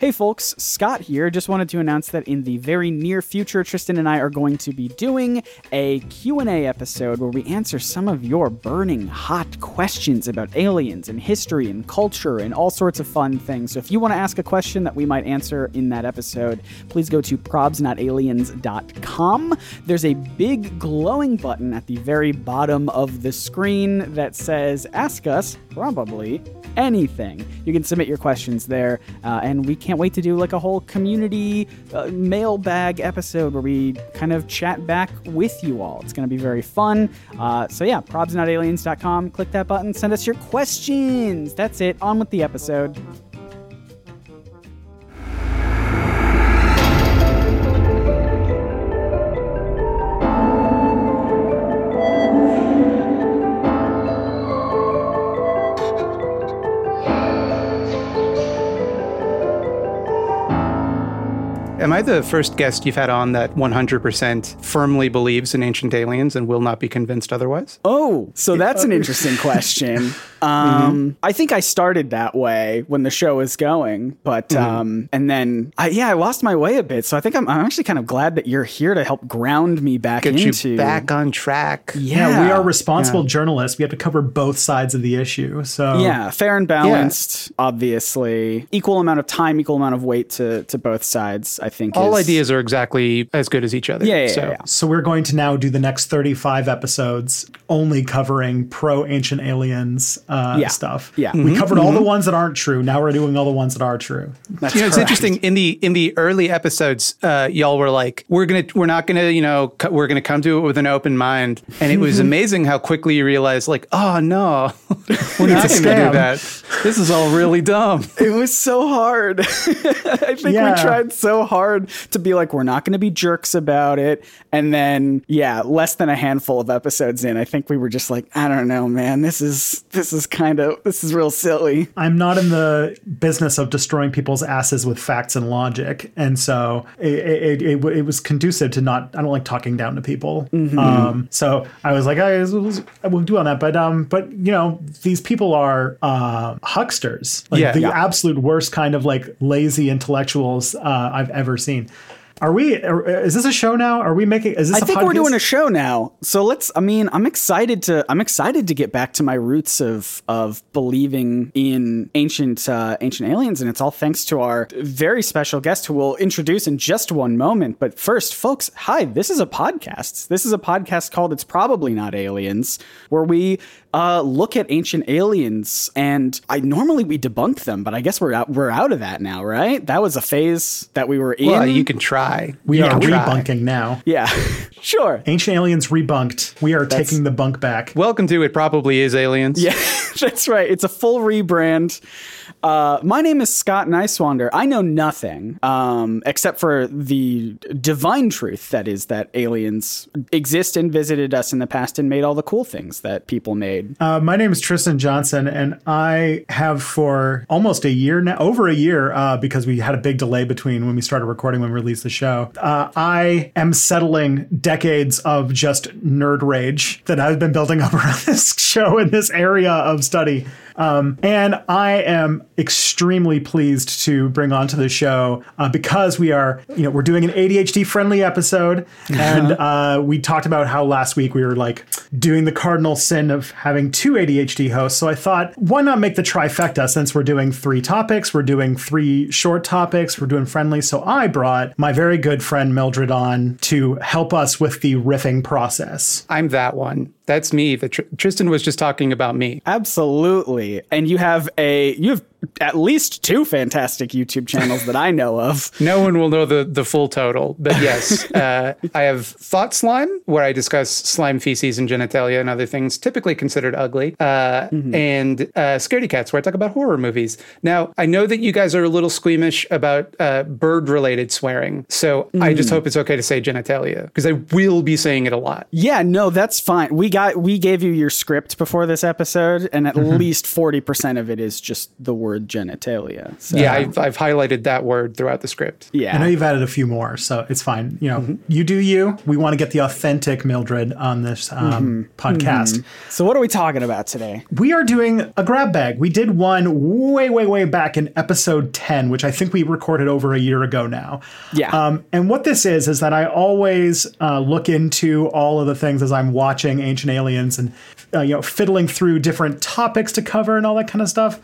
Hey folks, Scott here. Just wanted to announce that in the very near future Tristan and I are going to be doing a Q&A episode where we answer some of your burning hot questions about aliens and history and culture and all sorts of fun things. So if you want to ask a question that we might answer in that episode, please go to probsnotaliens.com. There's a big glowing button at the very bottom of the screen that says ask us probably anything. You can submit your questions there, uh, and we can't wait to do like a whole community uh, mailbag episode where we kind of chat back with you all. It's going to be very fun. Uh, so yeah, probsnotaliens.com. Click that button. Send us your questions. That's it. On with the episode. The first guest you've had on that 100% firmly believes in ancient aliens and will not be convinced otherwise? Oh, so that's an interesting question. Um, I think I started that way when the show was going, but um, and then I, yeah, I lost my way a bit. So I think I'm, I'm actually kind of glad that you're here to help ground me back Get into you back on track. Yeah, Yeah, we are responsible journalists. We have to cover both sides of the issue. So Yeah, fair and balanced, obviously. Equal amount of time, equal amount of weight to to both sides, I think. All is- ideas are exactly as good as each other. Yeah, yeah, so. yeah, yeah. So we're going to now do the next 35 episodes only covering pro ancient aliens uh, Yeah. stuff. Yeah. We covered all the ones that aren't true. Now we're doing all the ones that are true. That's You know, it's interesting in the in the early episodes, uh, y'all were like, "We're gonna, we're not gonna, you know, co- we're gonna come to it with an open mind." And it was amazing how quickly you realized, like, "Oh no, we're not gonna do that. This is all really dumb." It was so hard. I think Yeah. we tried so hard to be like, we're not going to be jerks about it. And then, yeah, less than a handful of episodes in, I think we were just like, I don't know, man. This is this is kind of this is real silly. I'm not in the business of destroying people's asses with facts and logic, and so it, it, it, it was conducive to not. I don't like talking down to people. Um, so I was like, I, I will do on that, but um, but you know, these people are uh, hucksters, like Yeah. the Yeah. absolute worst kind of like lazy intellectuals uh, I've ever seen. Are we? are- Is this a show now? Are we making? Is this? I think we're doing a show now. So let's I mean, I'm excited to I'm excited to get back to my roots of of believing in ancient uh, ancient aliens and it's all thanks to our very special guest who we'll introduce in just one moment. But first, folks, hi, this is a podcast. This is a podcast called It's Probably Not Aliens where we uh, look at ancient aliens and I normally we debunk them, but I guess we're out we're out of that now, right? That was a phase that we were in. Well, you can try. We You are can try. rebunking now. yeah. sure. Ancient aliens rebunked. We are taking the bunk back. Welcome to it. Probably is aliens. Yeah, that's right. It's a full rebrand. Uh, my name is Scott Niswander. I know nothing um, except for the divine truth that is that aliens exist and visited us in the past and made all the cool things that people made. Uh, my name is Tristan Johnson, and I have for almost a year now, over a year, uh, because we had a big delay between when we started recording when we released the show. Uh, I am settling decades of just nerd rage that I've been building up around this show in this area of study. Um, and I am extremely pleased to bring onto the show uh, because we are, you know, we're doing an ADHD friendly episode. And uh, we talked about how last week we were like doing the cardinal sin of having two ADHD hosts. So I thought, why not make the trifecta since we're doing three topics? We're doing three short topics, we're doing friendly. So I brought my very good friend Mildred on to help us with the riffing process. I'm that one. That's me. The Tr- Tristan was just talking about me. Absolutely. And you have a you have at least two fantastic YouTube channels that I know of. No one will know the the full total, but yes, uh, I have Thought Slime, where I discuss slime feces and genitalia and other things typically considered ugly, uh, and uh, Scaredy Cats, where I talk about horror movies. Now, I know that you guys are a little squeamish about uh, bird related swearing, so I just hope it's okay to say genitalia because I will be saying it a lot. Yeah, no, that's fine. We got we gave you your script before this episode, and at least forty percent of it is just the word genitalia. So, Yeah, I've, I've highlighted that word throughout the script. yeah. I know you've added a few more, so it's fine. You know, you do you. We want to get the authentic Mildred on this um, podcast. So what are we talking about today? We are doing a grab bag. We did one way, way, way back in episode 10, which I think we recorded over a year ago now. Yeah. Um, and what this is, is that I always uh, look into all of the things as I'm watching Ancient Aliens and, uh, you know, fiddling through different topics to cover and all that kind of stuff.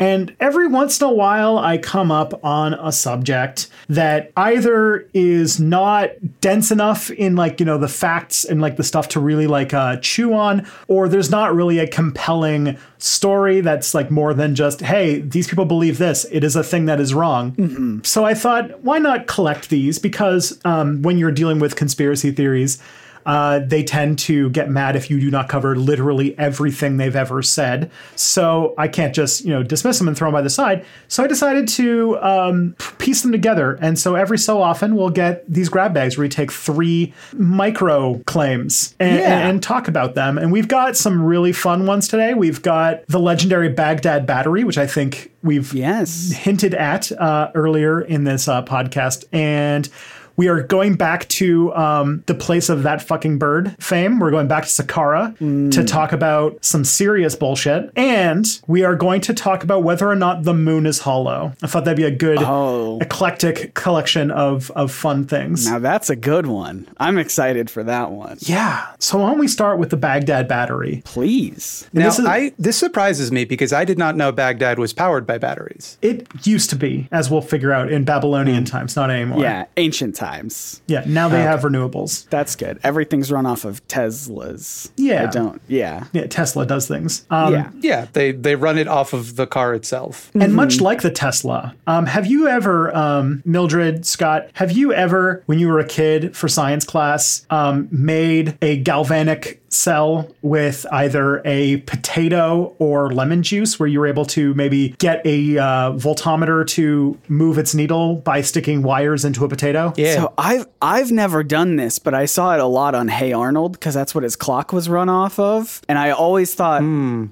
And every once in a while, I come up on a subject that either is not dense enough in like, you know, the facts and like the stuff to really like uh, chew on, or there's not really a compelling story that's like more than just, hey, these people believe this. It is a thing that is wrong. So I thought, why not collect these? Because um, when you're dealing with conspiracy theories, uh, they tend to get mad if you do not cover literally everything they've ever said. So I can't just you know dismiss them and throw them by the side. So I decided to um, piece them together. And so every so often we'll get these grab bags where we take three micro claims and, Yeah. and talk about them. And we've got some really fun ones today. We've got the legendary Baghdad battery, which I think we've Yes. hinted at uh, earlier in this uh, podcast, and we are going back to um, the place of that fucking bird fame. We're going back to Saqqara to talk about some serious bullshit, and we are going to talk about whether or not the moon is hollow. I thought that'd be a good Oh. eclectic collection of of fun things. Now that's a good one. I'm excited for that one. yeah. So why don't we start with the Baghdad battery? Please. And Now, this is- I this surprises me because I did not know Baghdad was powered by batteries. It used to be, as we'll figure out in Babylonian times, not anymore. Yeah, ancient times. Yeah. Now they have renewables. That's good. Everything's run off of Teslas. Yeah. I don't. Yeah. Yeah. Tesla does things. Um, yeah. Yeah, they they run it off of the car itself. And much like the Tesla, um, have you ever, um, Mildred, Scott, have you ever, when you were a kid for science class, um, made a galvanic cell with either a potato or lemon juice where you were able to maybe get a uh, voltometer to move its needle by sticking wires into a potato? Yeah. So I've I've never done this, but I saw it a lot on Hey Arnold because that's what his clock was run off of, and I always thought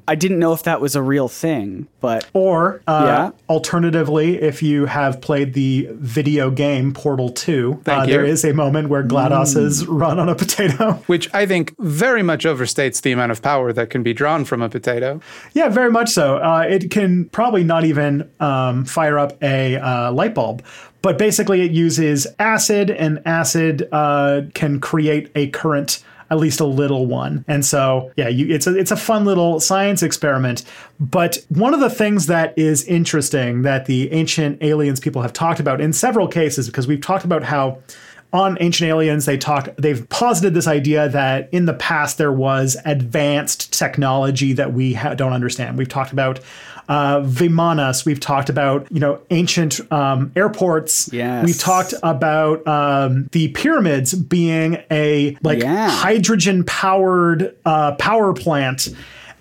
I didn't know if that was a real thing, but Or uh, Yeah. alternatively, if you have played the video game Portal 2, uh, there is a moment where GLaDOS is run on a potato. Which I think very much overstates the amount of power that can be drawn from a potato. Yeah, very much so. Uh, it can probably not even um, fire up a uh, light bulb, but basically it uses acid, and acid uh, can create a current. At least a little one, and so yeah, you, it's a it's a fun little science experiment. But one of the things that is interesting that the ancient aliens people have talked about in several cases, because we've talked about how on ancient aliens they talk they've posited this idea that in the past there was advanced technology that we ha- don't understand we've talked about uh, vimanas we've talked about you know ancient um, airports Yes. we've talked about um, the pyramids being a like Yeah. hydrogen powered uh, power plant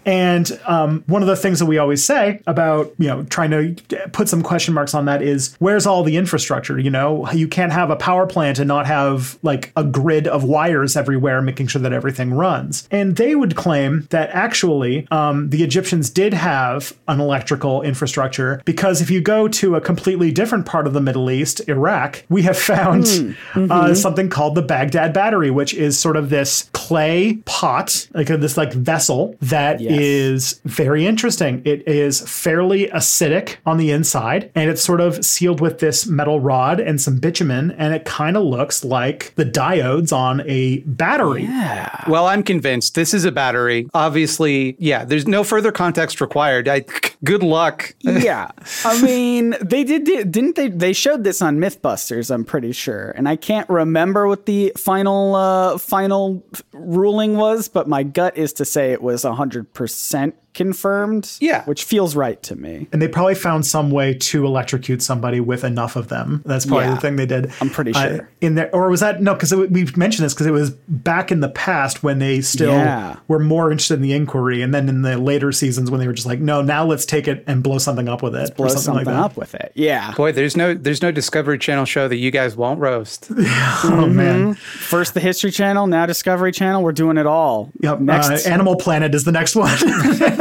and um, one of the things that we always say about you know trying to put some question marks on that is where's all the infrastructure? You know, you can't have a power plant and not have like a grid of wires everywhere, making sure that everything runs. And they would claim that actually um, the Egyptians did have an electrical infrastructure because if you go to a completely different part of the Middle East, Iraq, we have found uh, something called the Baghdad battery, which is sort of this clay pot, like this like vessel that Yeah. Is very interesting. It is fairly acidic on the inside, and it's sort of sealed with this metal rod and some bitumen, and it kind of looks like the diodes on a battery. Yeah. Well, I'm convinced this is a battery. Obviously, yeah, there's no further context required. I, good luck. yeah. I mean, they did, did didn't they they showed this on Mythbusters, I'm pretty sure. And I can't remember what the final uh final ruling was, but my gut is to say it was 100% confirmed. Yeah. Which feels right to me. And they probably found some way to electrocute somebody with enough of them. That's probably Yeah. the thing they did. I'm pretty sure. Uh, sure. in there, or was that no? Because we've mentioned this because it was back in the past when they still Yeah. were more interested in the inquiry, and then in the later seasons when they were just like, no, now let's take it and blow something up with it, Blow something, something, like that. up with it. Yeah. Boy, there's no there's no Discovery Channel show that you guys won't roast. Oh man, First the History Channel, now Discovery Channel. We're doing it all. yep. Next. Uh, Animal Planet is the next one.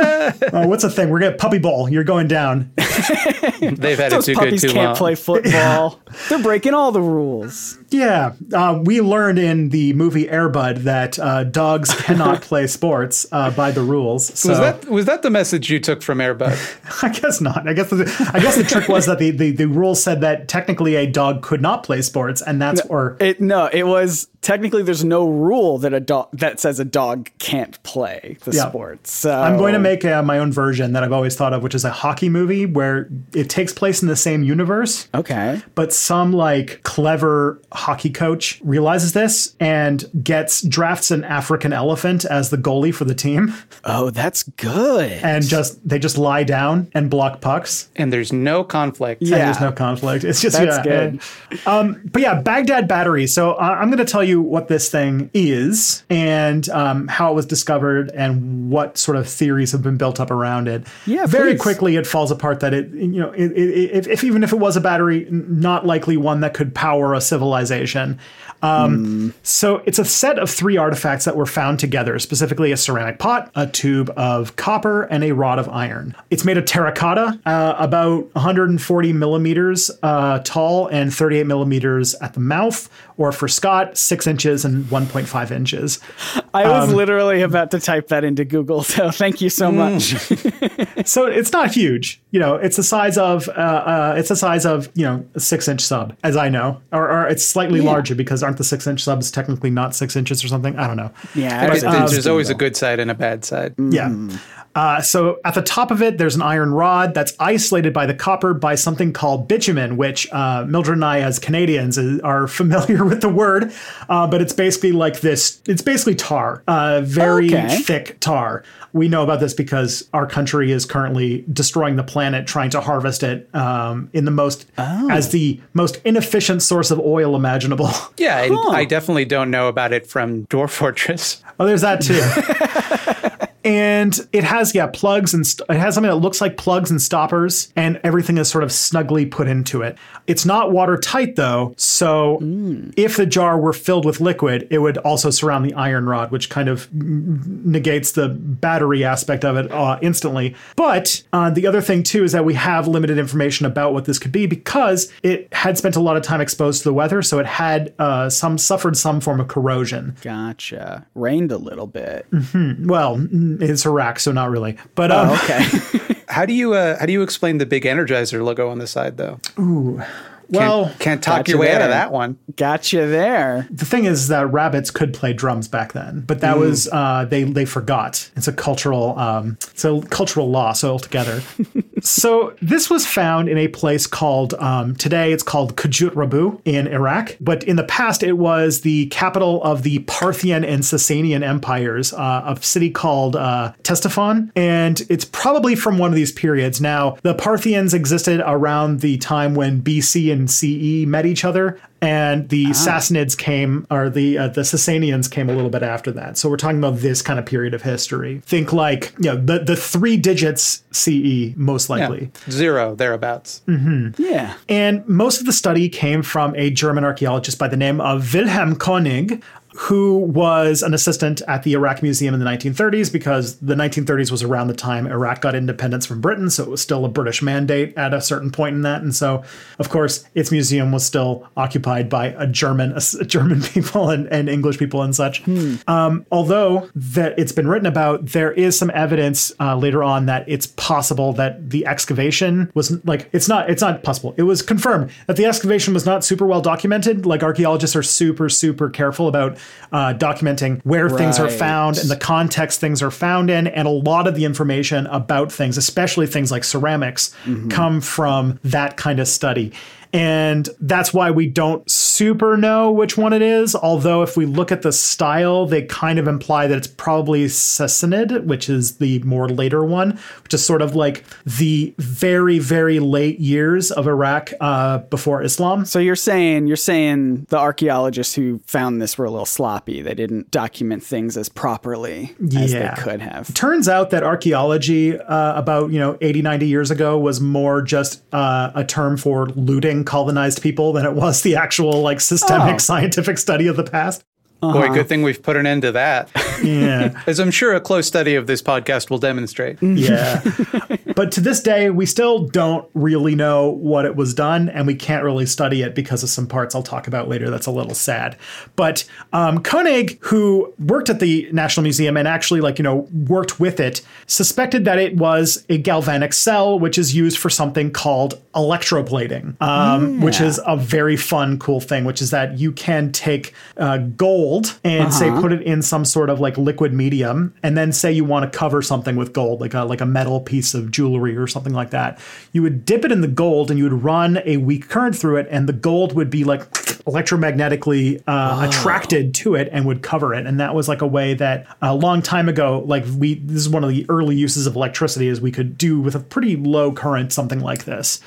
uh, what's the thing? We're gonna Puppy Bowl. You're going down. They've had it Those too good puppies too can't long. play football. They're breaking all the rules. Yeah, uh, we learned in the movie Airbud that uh, dogs cannot play sports uh, by the rules. So Was that was that the message you took from Airbud? I guess not. I guess the, I guess the trick was that the, the the rules said that technically a dog could not play sports, and that's or It no, it was technically there's no rule that a dog that says a dog can't play the Yeah. sport. So I'm going to make uh, my own version that I've always thought of, which is a hockey movie where it takes place in the same universe. Okay. But some like clever hockey coach realizes this and gets drafts an African elephant as the goalie for the team, Oh, that's good. and just they just lie down and block pucks. and there's no conflict. and Yeah. there's no conflict. It's just That's yeah, good. yeah. Um, but yeah, Baghdad battery. So uh, I'm going to tell you what this thing is and um, how it was discovered and what sort of theories have been built up around it. Yeah, very please. quickly it falls apart that it you know it, it, if, if even if it was a battery, not likely one that could power a civilization. Um, So it's a set of three artifacts that were found together, specifically a ceramic pot, a tube of copper, and a rod of iron. It's made of terracotta, uh, about 140 millimeters uh, tall and 38 millimeters at the mouth, or for Scott, six inches and 1.5 inches. I was um, literally about to type that into Google, so thank you so much. So it's not huge. You know, it's the size of uh, uh, it's the size of you know a six inch sub, as I know, or, or it's slightly Yeah. larger because aren't the six inch subs technically not six inches or something? I don't know. Yeah, There- it's there's always a good side and a bad side. Yeah. Uh, so at the top of it, there's an iron rod that's isolated by the copper by something called bitumen, which uh, Mildred and I, as Canadians, is- are familiar with the word. Uh, but it's basically like this. It's basically tar, uh, very Okay. thick tar. We know about this because our country is currently destroying the planet, trying to harvest it um, in the most as the most inefficient source of oil imaginable. Yeah, and Huh. I definitely don't know about it from Dwarf Fortress. Oh, there's that too. and it has yeah plugs and st- it has something that looks like plugs and stoppers, and everything is sort of snugly put into it. It's not watertight though, so if the jar were filled with liquid, it would also surround the iron rod, which kind of mm, negates the battery aspect of it uh, instantly. But uh, the other thing too is that we have limited information about what this could be because it had spent a lot of time exposed to the weather, so it had uh, some suffered some form of corrosion. Gotcha. Rained a little bit. Well, mm, it's Iraq, so not really. But um, Oh, okay. How do you uh, how do you explain the big Energizer logo on the side though? Well, Can't, can't talk your way out of that one. gotcha there. the thing is that rabbits could play drums back then, but that was uh, they they forgot. It's a cultural um, it's a cultural loss altogether. so this was found in a place called um, today it's called Khujut Rabu in Iraq, but in the past it was the capital of the Parthian and Sasanian empires, uh, a city called uh, Ctesiphon, and it's probably from one of these periods. Now the Parthians existed around the time when BC and CE met each other and the Sassanids came, or the uh, the Sasanians came a little bit after that. So we're talking about this kind of period of history. Think like you know the the three digits CE most Yeah. likely. Zero thereabouts. Yeah. And most of the study came from a German archaeologist by the name of Wilhelm Koenig. Who was an assistant at the Iraq Museum in the 1930s because the 1930s was around the time Iraq got independence from Britain, so it was still a British mandate at a certain point in that, and so of course its museum was still occupied by a German a German people and, and English people and such. Um, although that it's been written about, there is some evidence uh, later on that it's possible that the excavation was like it's not it's not possible. It was confirmed that the excavation was not super well documented. Like archaeologists are super super careful about uh, documenting where things are found and the context things are found in, and a lot of the information about things, especially things like ceramics, come from that kind of study. And that's why we don't super know which one it is. Although, if we look at the style, they kind of imply that it's probably Sassanid, which is the more later one, which is sort of like the very, very late years of Iraq uh, before Islam. So you're saying you're saying the archaeologists who found this were a little sloppy. They didn't document things as properly as Yeah. they could have. turns out that archaeology uh, about you know 80 90 years ago was more just uh, a term for looting colonized people than it was the actual like systemic Oh. scientific study of the past Boy, good thing we've put an end to that. yeah. As I'm sure a close study of this podcast will demonstrate. yeah. But to this day we still don't really know what it was done and we can't really study it because of some parts i'll talk about later that's a little sad. But um, koenig who worked at the national museum and actually like you know worked with it suspected that it was a galvanic cell which is used for something called electroplating um, which is a very fun cool thing which is that you can take uh, gold and say put it in some sort of like liquid medium. And then say you want to cover something with gold like a like a metal piece of jewelry or something like that. You would dip it in the gold and you would run a weak current through it and the gold would be like electromagnetically uh, attracted to it and would cover it. And that was like a way that a long time ago like we this is one of the early uses of electricity is we could do with a pretty low current something like this.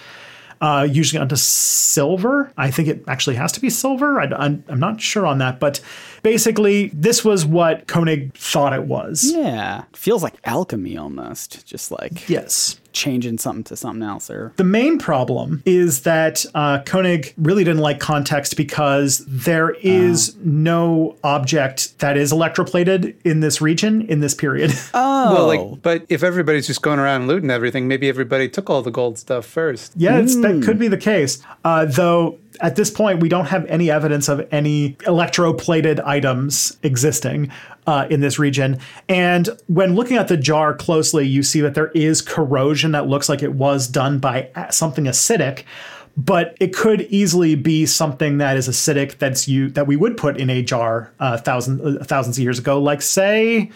Uh, usually onto silver. I think it actually has to be silver. I, am I'm not sure on that, but basically, this was what Koenig thought it was. Yeah, feels like alchemy almost, just like Yes. changing something to something else. Or The main problem is that uh, Koenig really didn't like context because there is no object that is electroplated in this region in this period. oh, Well, like, but if everybody's just going around looting everything, maybe everybody took all the gold stuff first. Yeah, it's, that could be the case. Uh, though at this point, we don't have any evidence of any electroplated items existing uh, in this region. And when looking at the jar closely, you see that there is corrosion that looks like it was done by something acidic. But it could easily be something that is acidic that's you that we would put in a jar uh, thousand uh, thousands of years ago, like say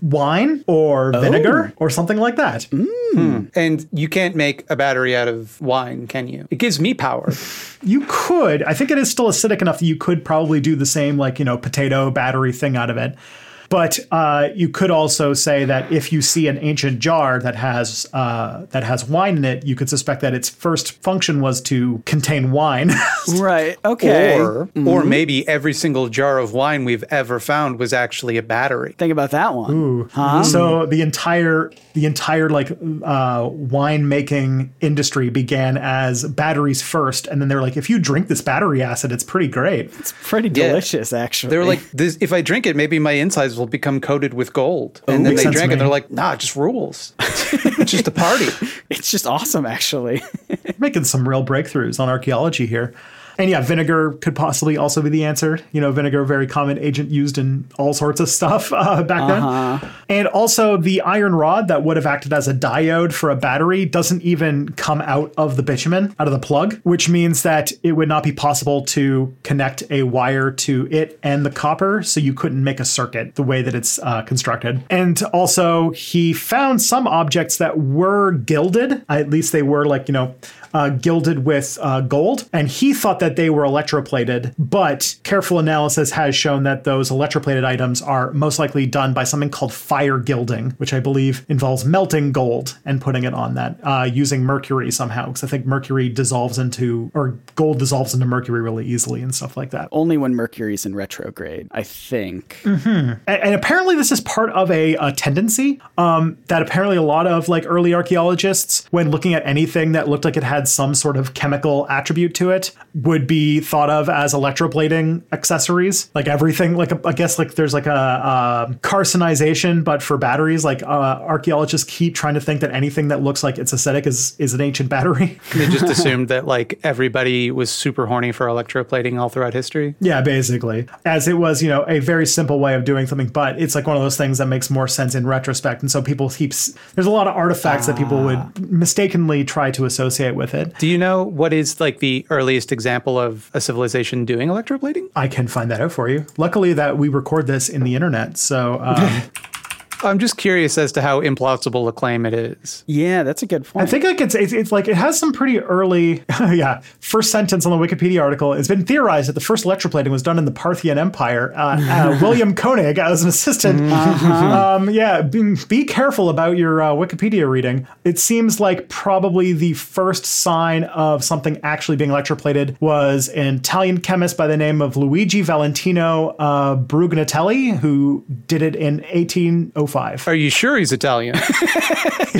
wine or oh. vinegar or something like that. Mm. Hmm. And you can't make a battery out of wine, can you? It gives me power. You could. I think it is still acidic enough that you could probably do the same, like, you know, potato battery thing out of it. But uh, you could also say that if you see an ancient jar that has uh, that has wine in it, you could suspect that its first function was to contain wine. right. Okay. Or, or maybe every single jar of wine we've ever found was actually a battery. Think about that one. So the entire the entire like uh, wine making industry began as batteries first, and then they're like, if you drink this battery acid, it's pretty great. It's pretty delicious, actually. They were like, this, if I drink it, maybe my insides will become coated with gold. And then they sense drank to it. They're like, nah, it just rules. it's just a party. it's just awesome, actually. We're making some real breakthroughs on archaeology here. And yeah, vinegar could possibly also be the answer. You know, vinegar, very common agent used in all sorts of stuff uh, back then. And also, the iron rod that would have acted as a diode for a battery doesn't even come out of the bitumen, out of the plug, which means that it would not be possible to connect a wire to it and the copper. So you couldn't make a circuit the way that it's uh, constructed. And also, he found some objects that were gilded, at least they were like, you know, uh, gilded with uh, gold, and he thought that they were electroplated. But careful analysis has shown that those electroplated items are most likely done by something called fire gilding, which I believe involves melting gold and putting it on that uh, using mercury somehow, because I think mercury dissolves into or gold dissolves into mercury really easily and stuff like that. Only when mercury is in retrograde, I think. and, and apparently this is part of a, a tendency um, that apparently a lot of like early archaeologists when looking at anything that looked like it had some sort of chemical attribute to it would be thought of as electroplating accessories. Like everything, like I guess like there's like a, a carcinization, but for batteries. Like uh, archaeologists keep trying to think that anything that looks like it's acidic is is an ancient battery. They just assumed that like everybody was super horny for electroplating all throughout history. Yeah, basically. As it was, you know, a very simple way of doing something, but it's like one of those things that makes more sense in retrospect. And so people keeps there's a lot of artifacts that people would mistakenly try to associate with it. Do you know what is like the earliest example of a civilization doing electroplating? I can find that out for you. Luckily that we record this in the internet, so um, I'm just curious as to how implausible a claim it is. Yeah, that's a good point. I think like it's, it's it's like it has some pretty early yeah first sentence on the Wikipedia article. It's been theorized that the first electroplating was done in the Parthian Empire. Uh, uh, William Koenig as an assistant. Um, yeah, be, be careful about your uh, Wikipedia reading. It seems like probably the first sign of something actually being electroplated was an Italian chemist by the name of Luigi Valentino uh, Brugnatelli, who did it in 1805. Are you sure he's Italian?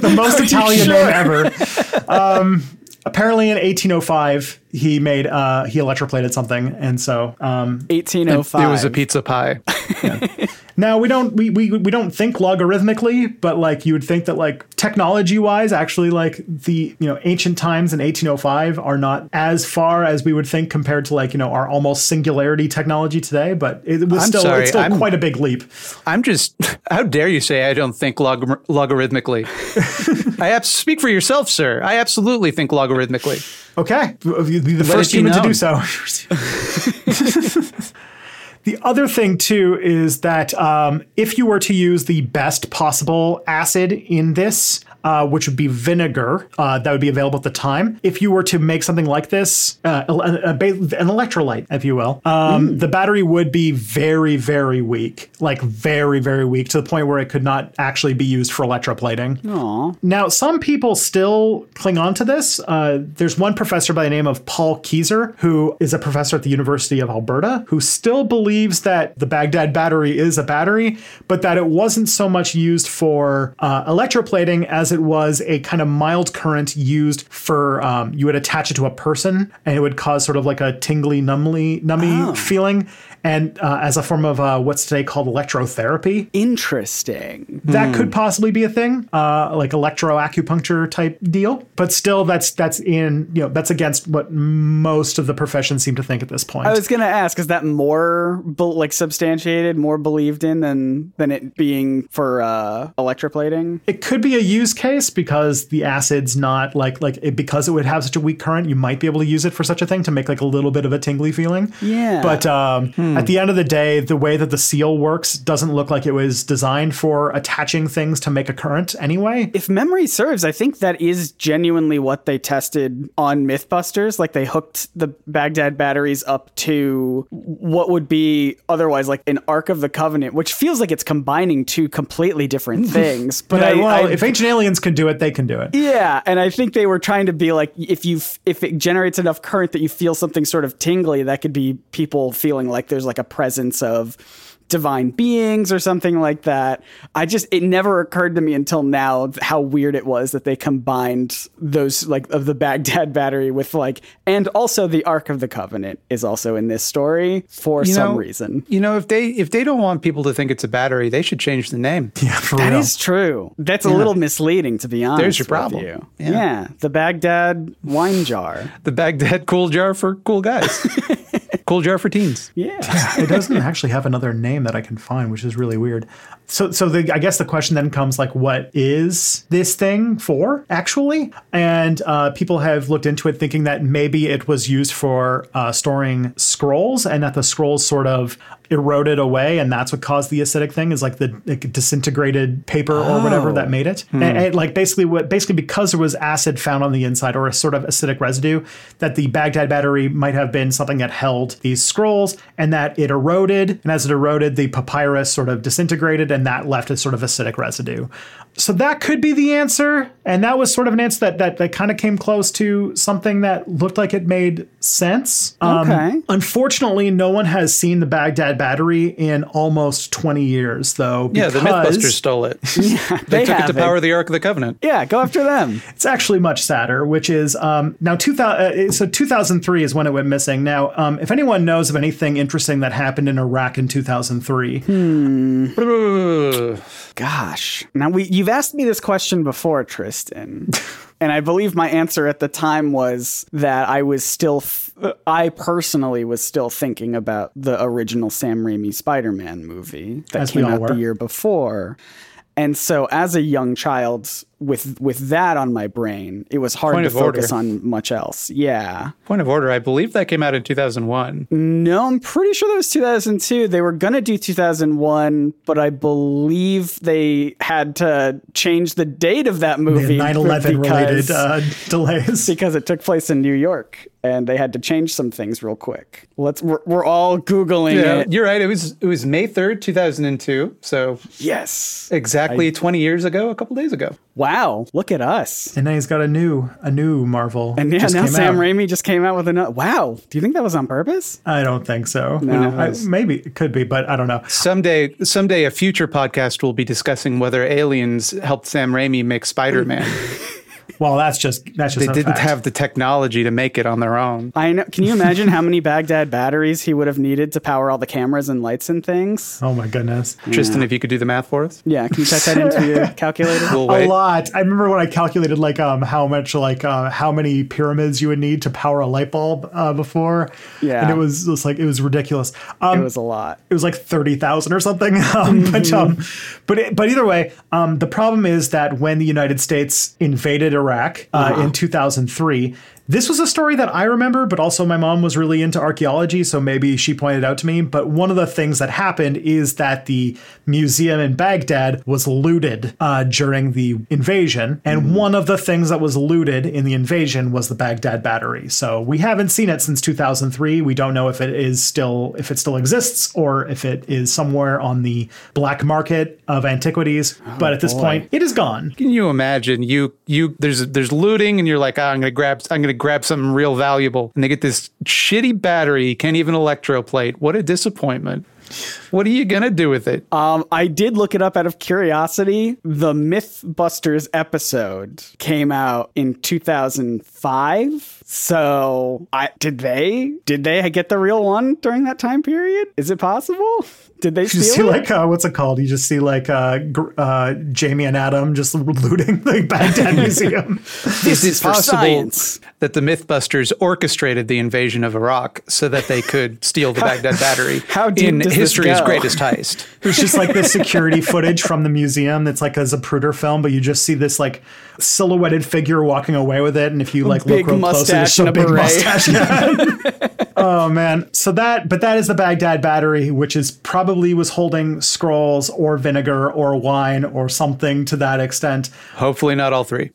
the most Italian name ever. Um, apparently, in 1805, he made uh, he electroplated something, and so um, 1805. it was a pizza pie. Now we don't we, we we don't think logarithmically, but like you would think that like technology wise, actually like the you know ancient times in 1805 are not as far as we would think compared to like you know our almost singularity technology today. But it was I'm still sorry, it's still I'm- quite a big leap. I'm just. How dare you say I don't think log- logarithmically? I speak for yourself, sir. I absolutely think logarithmically. Okay, you'd be the Let first human to do so. the other thing too is that um, if you were to use the best possible acid in this, uh, which would be vinegar, uh, that would be available at the time. If you were to make something like this, uh, a- an electrolyte, if you will, um, the battery would be very, very weak, like very, very weak, to the point where it could not actually be used for electroplating. Aw. Now, some people still cling on to this. Uh, there's one professor by the name of Paul Keyser, who is a professor at the University of Alberta, who still believes that the Baghdad battery is a battery, but that it wasn't so much used for uh, electroplating as it was a kind of mild current used for um, you would attach it to a person and it would cause sort of like a tingly, numbly, nummy feeling. And uh, as a form of uh, what's today called electrotherapy, Interesting. that could possibly be a thing, uh, like electroacupuncture type deal. But still, that's that's in you know that's against what most of the profession seem to think at this point. I was gonna ask, is that more be- like substantiated, more believed in than than it being for uh, electroplating? it could be a use case because the acid's not like like it, because it would have such a weak current, you might be able to use it for such a thing to make like a little bit of a tingly feeling. Yeah. But um, at the end of the day, the way that the seal works doesn't look like it was designed for attaching things to make a current anyway. If memory serves, I think that is genuinely what they tested on Mythbusters. Like they hooked the Baghdad batteries up to what would be otherwise like an Ark of the Covenant, which feels like it's combining two completely different things. But Yeah, I, well, I- if ancient aliens can do it, they can do it. Yeah, and I think they were trying to be like if you if it generates enough current that you feel something sort of tingly, that could be people feeling like there's like a presence of divine beings or something like that. I just it never occurred to me until now how weird it was that they combined those like of the Baghdad battery with like and also the Ark of the Covenant is also in this story for You some know, reason. You know, if they if they don't want people to think it's a battery, they should change the name. Yeah, for That real. is true. That's a little misleading, to be honest. There's your problem. you. Yeah. yeah, the Baghdad wine jar. The Baghdad cool jar for cool guys. Cool jar for teens. Yeah. it doesn't actually have another name that I can find, which is really weird. So, so the, I guess the question then comes like, what is this thing for actually? And uh, people have looked into it, thinking that maybe it was used for uh, storing scrolls, and that the scrolls sort of eroded away, and that's what caused the acidic thing. Is like the like, disintegrated paper or whatever that made it. And, and, like basically, what basically because there was acid found on the inside or a sort of acidic residue, that the Baghdad battery might have been something that held these scrolls, and that it eroded, and as it eroded, the papyrus sort of disintegrated, and that left a sort of acidic residue. So that could be the answer, and that was sort of an answer that that, that kind of came close to something that looked like it made sense. Um, Okay. unfortunately, no one has seen the Baghdad Battery in almost twenty years, though. Yeah, the Mythbusters stole it. they they took it to power the Ark of the Covenant. Yeah, go after them. It's actually much sadder, which is um, now 2000. Uh, so 2003 is when it went missing. Now, um, if anyone knows of anything interesting that happened in Iraq in 2003, Ugh. Gosh. Now we you've asked me this question before, Tristan. and I believe my answer at the time was that I was still th- I personally was still thinking about the original Sam Raimi Spider-Man movie that As came out the year before. And so as a young child with with that on my brain, it was hard Point to of order. focus on much else. Yeah. Point of order. I believe that came out in 2001. No, I'm pretty sure that was 2002. They were going to do 2001, but I believe they had to change the date of that movie. 9 11 because- related uh, delays. because it took place in New York and they had to change some things real quick. Let's we're, we're all googling Yeah, it. you're right. It was it was May 3rd, 2002. So Yes. exactly 20 years ago, a couple days ago. Wow, look at us. And now he's got a new a new Marvel. And yeah, just now came Sam out. Raimi just came out with another. Wow, do you think that was on purpose? I don't think so. No. I- maybe it could be, but I don't know. Someday, someday, a future podcast will be discussing whether aliens helped Sam Raimi make Spider-Man. Well, that's just that's just they a didn't fact. have the technology to make it on their own. I know. Can you imagine how many Baghdad batteries he would have needed to power all the cameras and lights and things? Oh my goodness. Tristan, if you could do the math for us, Yeah, can you type that into your calculator? we'll A lot. I remember when I calculated like um how much like uh, how many pyramids you would need to power a light bulb uh, before. Yeah. and it was just like it was ridiculous. Um, It was a lot. it was like 30,000 or something. Um, But um, but it- but either way, um, the problem is that when the United States invaded Iraq uh, in 2003, this was a story that I remember, but also my mom was really into archaeology, so maybe she pointed out to me. But one of the things that happened is that the museum in Baghdad was looted uh, during the invasion, and one of the things that was looted in the invasion was the Baghdad Battery. So we haven't seen it since 2003. We don't know if it is still if it still exists or if it is somewhere on the black market of antiquities. but at this boy. point, it is gone. Can you imagine you you there's there's looting and you're like, oh, I'm gonna grab I'm gonna grab something real valuable, and they get this shitty battery, can't even electroplate. What a disappointment. What are you gonna do with it? Um, I did look it up out of curiosity. The MythBusters episode came out in 2005. So, I did they did they get the real one during that time period? Is it possible? Did they You steal see it? like uh, what's it called? You just see like uh, uh, Jamie and Adam just looting the Baghdad Museum. this Is it is for possible science. that the MythBusters orchestrated the invasion of Iraq so that they could steal the Baghdad battery how deep in does this history's go? Greatest heist? It's just like the security footage from the museum that's like a Zapruder film, but you just see this like silhouetted figure walking away with it, and if you like big look real close, it's there's a and a big beret. mustache. Yeah. oh man, so that but that is the Baghdad battery, which is probably was holding scrolls or vinegar or wine or something to that extent. Hopefully not all three.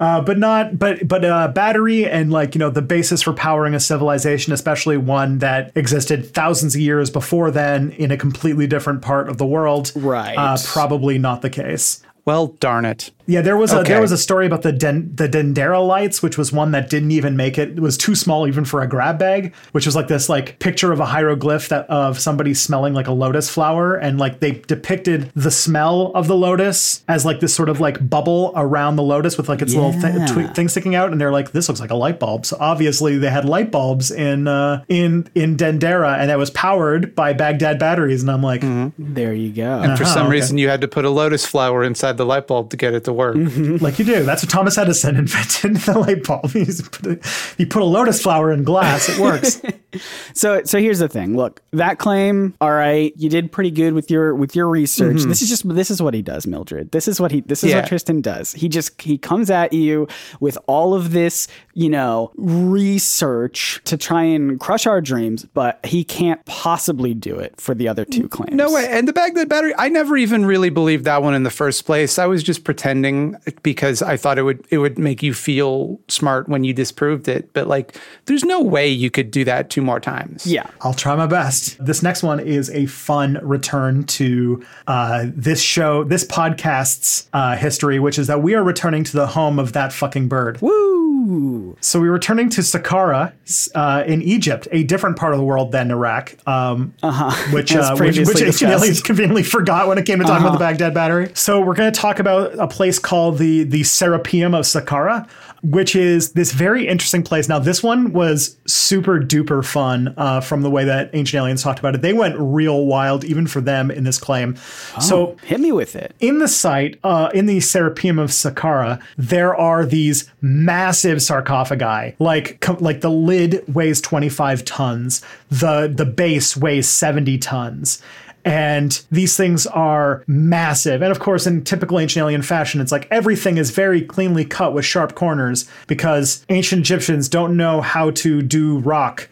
Uh, but not but but uh, battery and like you know the basis for powering a civilization especially one that existed thousands of years before then in a completely different part of the world Right. uh, probably not the case Well, darn it. Yeah there was a there was a story about the Den- the Dendera lights which was one that didn't even make it it was too small even for a grab bag which was like this like picture of a hieroglyph that of somebody smelling like a lotus flower and like they depicted the smell of the lotus as like this sort of like bubble around the lotus with like its little th- Yeah. twi- thing sticking out and they're like this looks like a light bulb so obviously they had light bulbs in uh in in Dendera and that was powered by Baghdad batteries and I'm like There you go. And for Oh, some okay. reason, you had to put a lotus flower inside the light bulb to get it to work. Mm-hmm. like you do. That's what Thomas Edison invented the light bulb. Put a, you put a lotus flower in glass. It works So so here's the thing. Look, that claim, all right, you did pretty good with your with your research. Mm-hmm. This is just this is what he does, Mildred. This is what he this is Yeah. what Tristan does. He just he comes at you with all of this, you know, research to try and crush our dreams, but he can't possibly do it for the other two claims. No way. And the Baghdad battery, I never even really believed that one in the first place. I was just pretending because I thought it would it would make you feel smart when you disproved it. But like there's no way you could do that to more times. Yeah. I'll try my best. This next one is a fun return to uh, this show, this podcast's uh, history, which is that we are returning to the home of that fucking bird. Woo! So we're returning to Saqqara uh, in Egypt, a different part of the world than Iraq, um, which, As uh, which, previously which Ancient conveniently forgot when it came to talking about the Baghdad Battery. So we're going to talk about a place called the the Serapeum of Saqqara, which is this very interesting place. Now, this one was super duper fun uh, from the way that Ancient Aliens talked about it. They went real wild, even for them, in this claim. So Hit me with it. in the site, uh, in the Serapeum of Saqqara, there are these massive sarcophagi. Like, com- like the lid weighs 25 tons, the the base weighs 70 tons. And these things are massive. And of course, in typical ancient alien fashion, it's like everything is very cleanly cut with sharp corners because ancient Egyptians don't know how to do rock.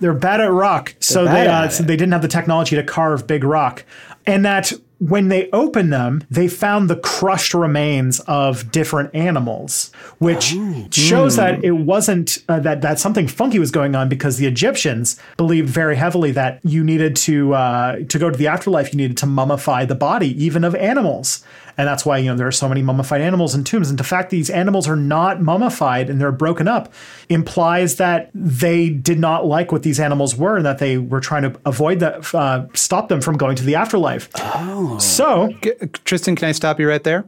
They're bad at rock. so bad they, uh, so they didn't have the technology to carve big rock. And that when they opened them, they found the crushed remains of different animals, which shows that it wasn't uh, that that something funky was going on because the Egyptians believed very heavily that you needed to uh, to go to the afterlife, you needed to mummify the body even of animals. And that's why, you know, there are so many mummified animals in tombs. And the fact these animals are not mummified and they're broken up implies that they did not like what these animals were and that they were trying to avoid that, uh, stop them from going to the afterlife. Oh. So, G- Tristan, can I stop you right there?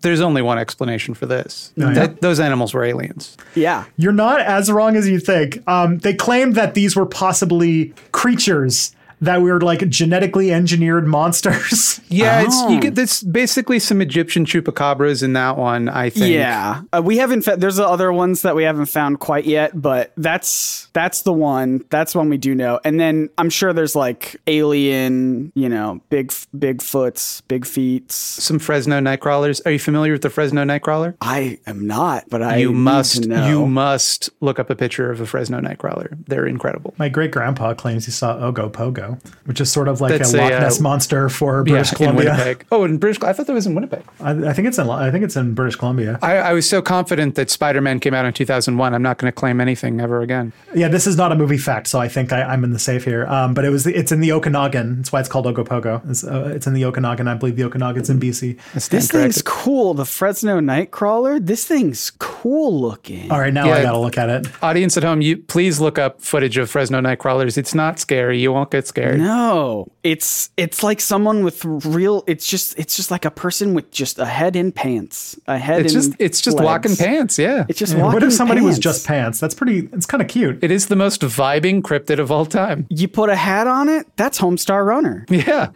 There's only one explanation for this. yeah? That, those animals were aliens. Yeah. you're not as wrong as you think. Um, they claimed that these were possibly creatures that we were like genetically engineered monsters. Yeah, it's Oh. you get this basically some Egyptian chupacabras in that one. I think. Yeah, uh, we haven't. Fa- there's other ones that we haven't found quite yet, but that's that's the one. That's one we do know. And then I'm sure there's like alien, you know, big big foots, big feet. Some Fresno nightcrawlers. Are you familiar with the Fresno nightcrawler? I am not, but I you need must to know. you must look up a picture of a Fresno nightcrawler. They're incredible. My great grandpa claims he saw Ogopogo, which is sort of like That's a a, Loch uh, Ness monster for British in Columbia. Winnipeg. Oh, in British. I thought that was in Winnipeg. I, I think it's in I think it's in British Columbia. I, I was so confident that Spider-Man came out in 2001. I'm not going to claim anything ever again. Yeah, this is not a movie fact, so I think I, I'm in the safe here. Um, but it was it's in the Okanagan. That's why it's called Ogopogo. It's, uh, it's in the Okanagan. I believe the Okanagan's in BC. This Stand thing's cool. The Fresno Nightcrawler. This thing's cool looking. All right, now I gotta look at it. Audience at home, you please look up footage of Fresno nightcrawlers. It's not scary. You won't get scared. No, it's it's like someone with real. It's just it's just like a person with just a head in pants. A head. It's in just it's just legs. walking pants. Yeah. It's just Yeah, walking what if somebody was just pants? That's pretty. It's kind of cute. it is the most vibing cryptid of all time. You put a hat on it. That's Homestar Runner. Yeah.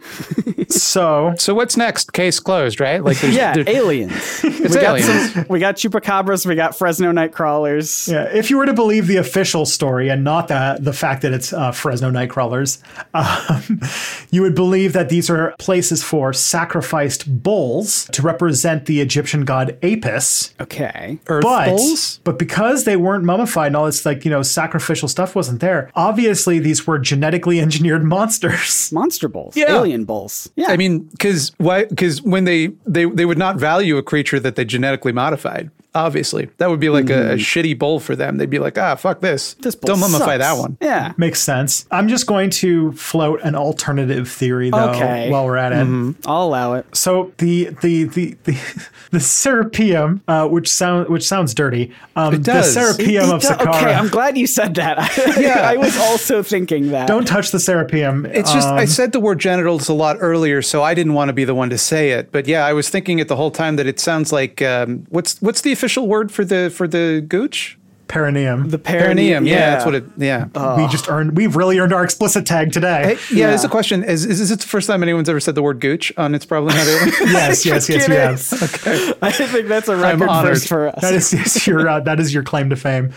So So what's next? Case closed, right? Like there's, Yeah, there- aliens. it's we got some. We got chupacabras. We got Fresno Nightcrawlers. Yeah, if you were to believe the official story and not the the fact that it's uh, Fresno Nightcrawlers, um, you would believe that these are places for sacrificed bulls to represent the Egyptian god Apis. Okay. Earth But bulls? but because they weren't mummified and all this like you know sacrificial stuff wasn't there, obviously these were genetically engineered monsters. Monster bulls. Yeah. Alien bulls. Yeah. I mean, because why? Because when they they they would not value a creature that they genetically modified. Obviously, that would be like a, a shitty bowl for them. They'd be like, ah, fuck this. this bull Don't mummify sucks. that one. Yeah. Makes sense. I'm just going to float an alternative theory though Okay. while we're at it. I'll allow it. So the the the the, the Serapeum, uh, which sound which sounds dirty. Um, It does. The Serapeum It- of it do- Saqqara. Okay, I'm glad you said that. Yeah. I was also thinking that. Don't touch the Serapeum. It's just Um, I said the word genitals a lot earlier, so I didn't want to be the one to say it. But yeah, I was thinking it the whole time that it sounds like um, what's what's the official word for the for the gooch? perineum. the Perineum. perineum. Yeah, that's what it. Yeah. we just earned. We've really earned our explicit tag today. Hey, yeah, there's a question. Is, is this the first time anyone's ever said the word gooch on It's Probably Not Alien? yes, yes, yes, you have. I think that's a record first for us. That is yes, your uh, that is your claim to fame.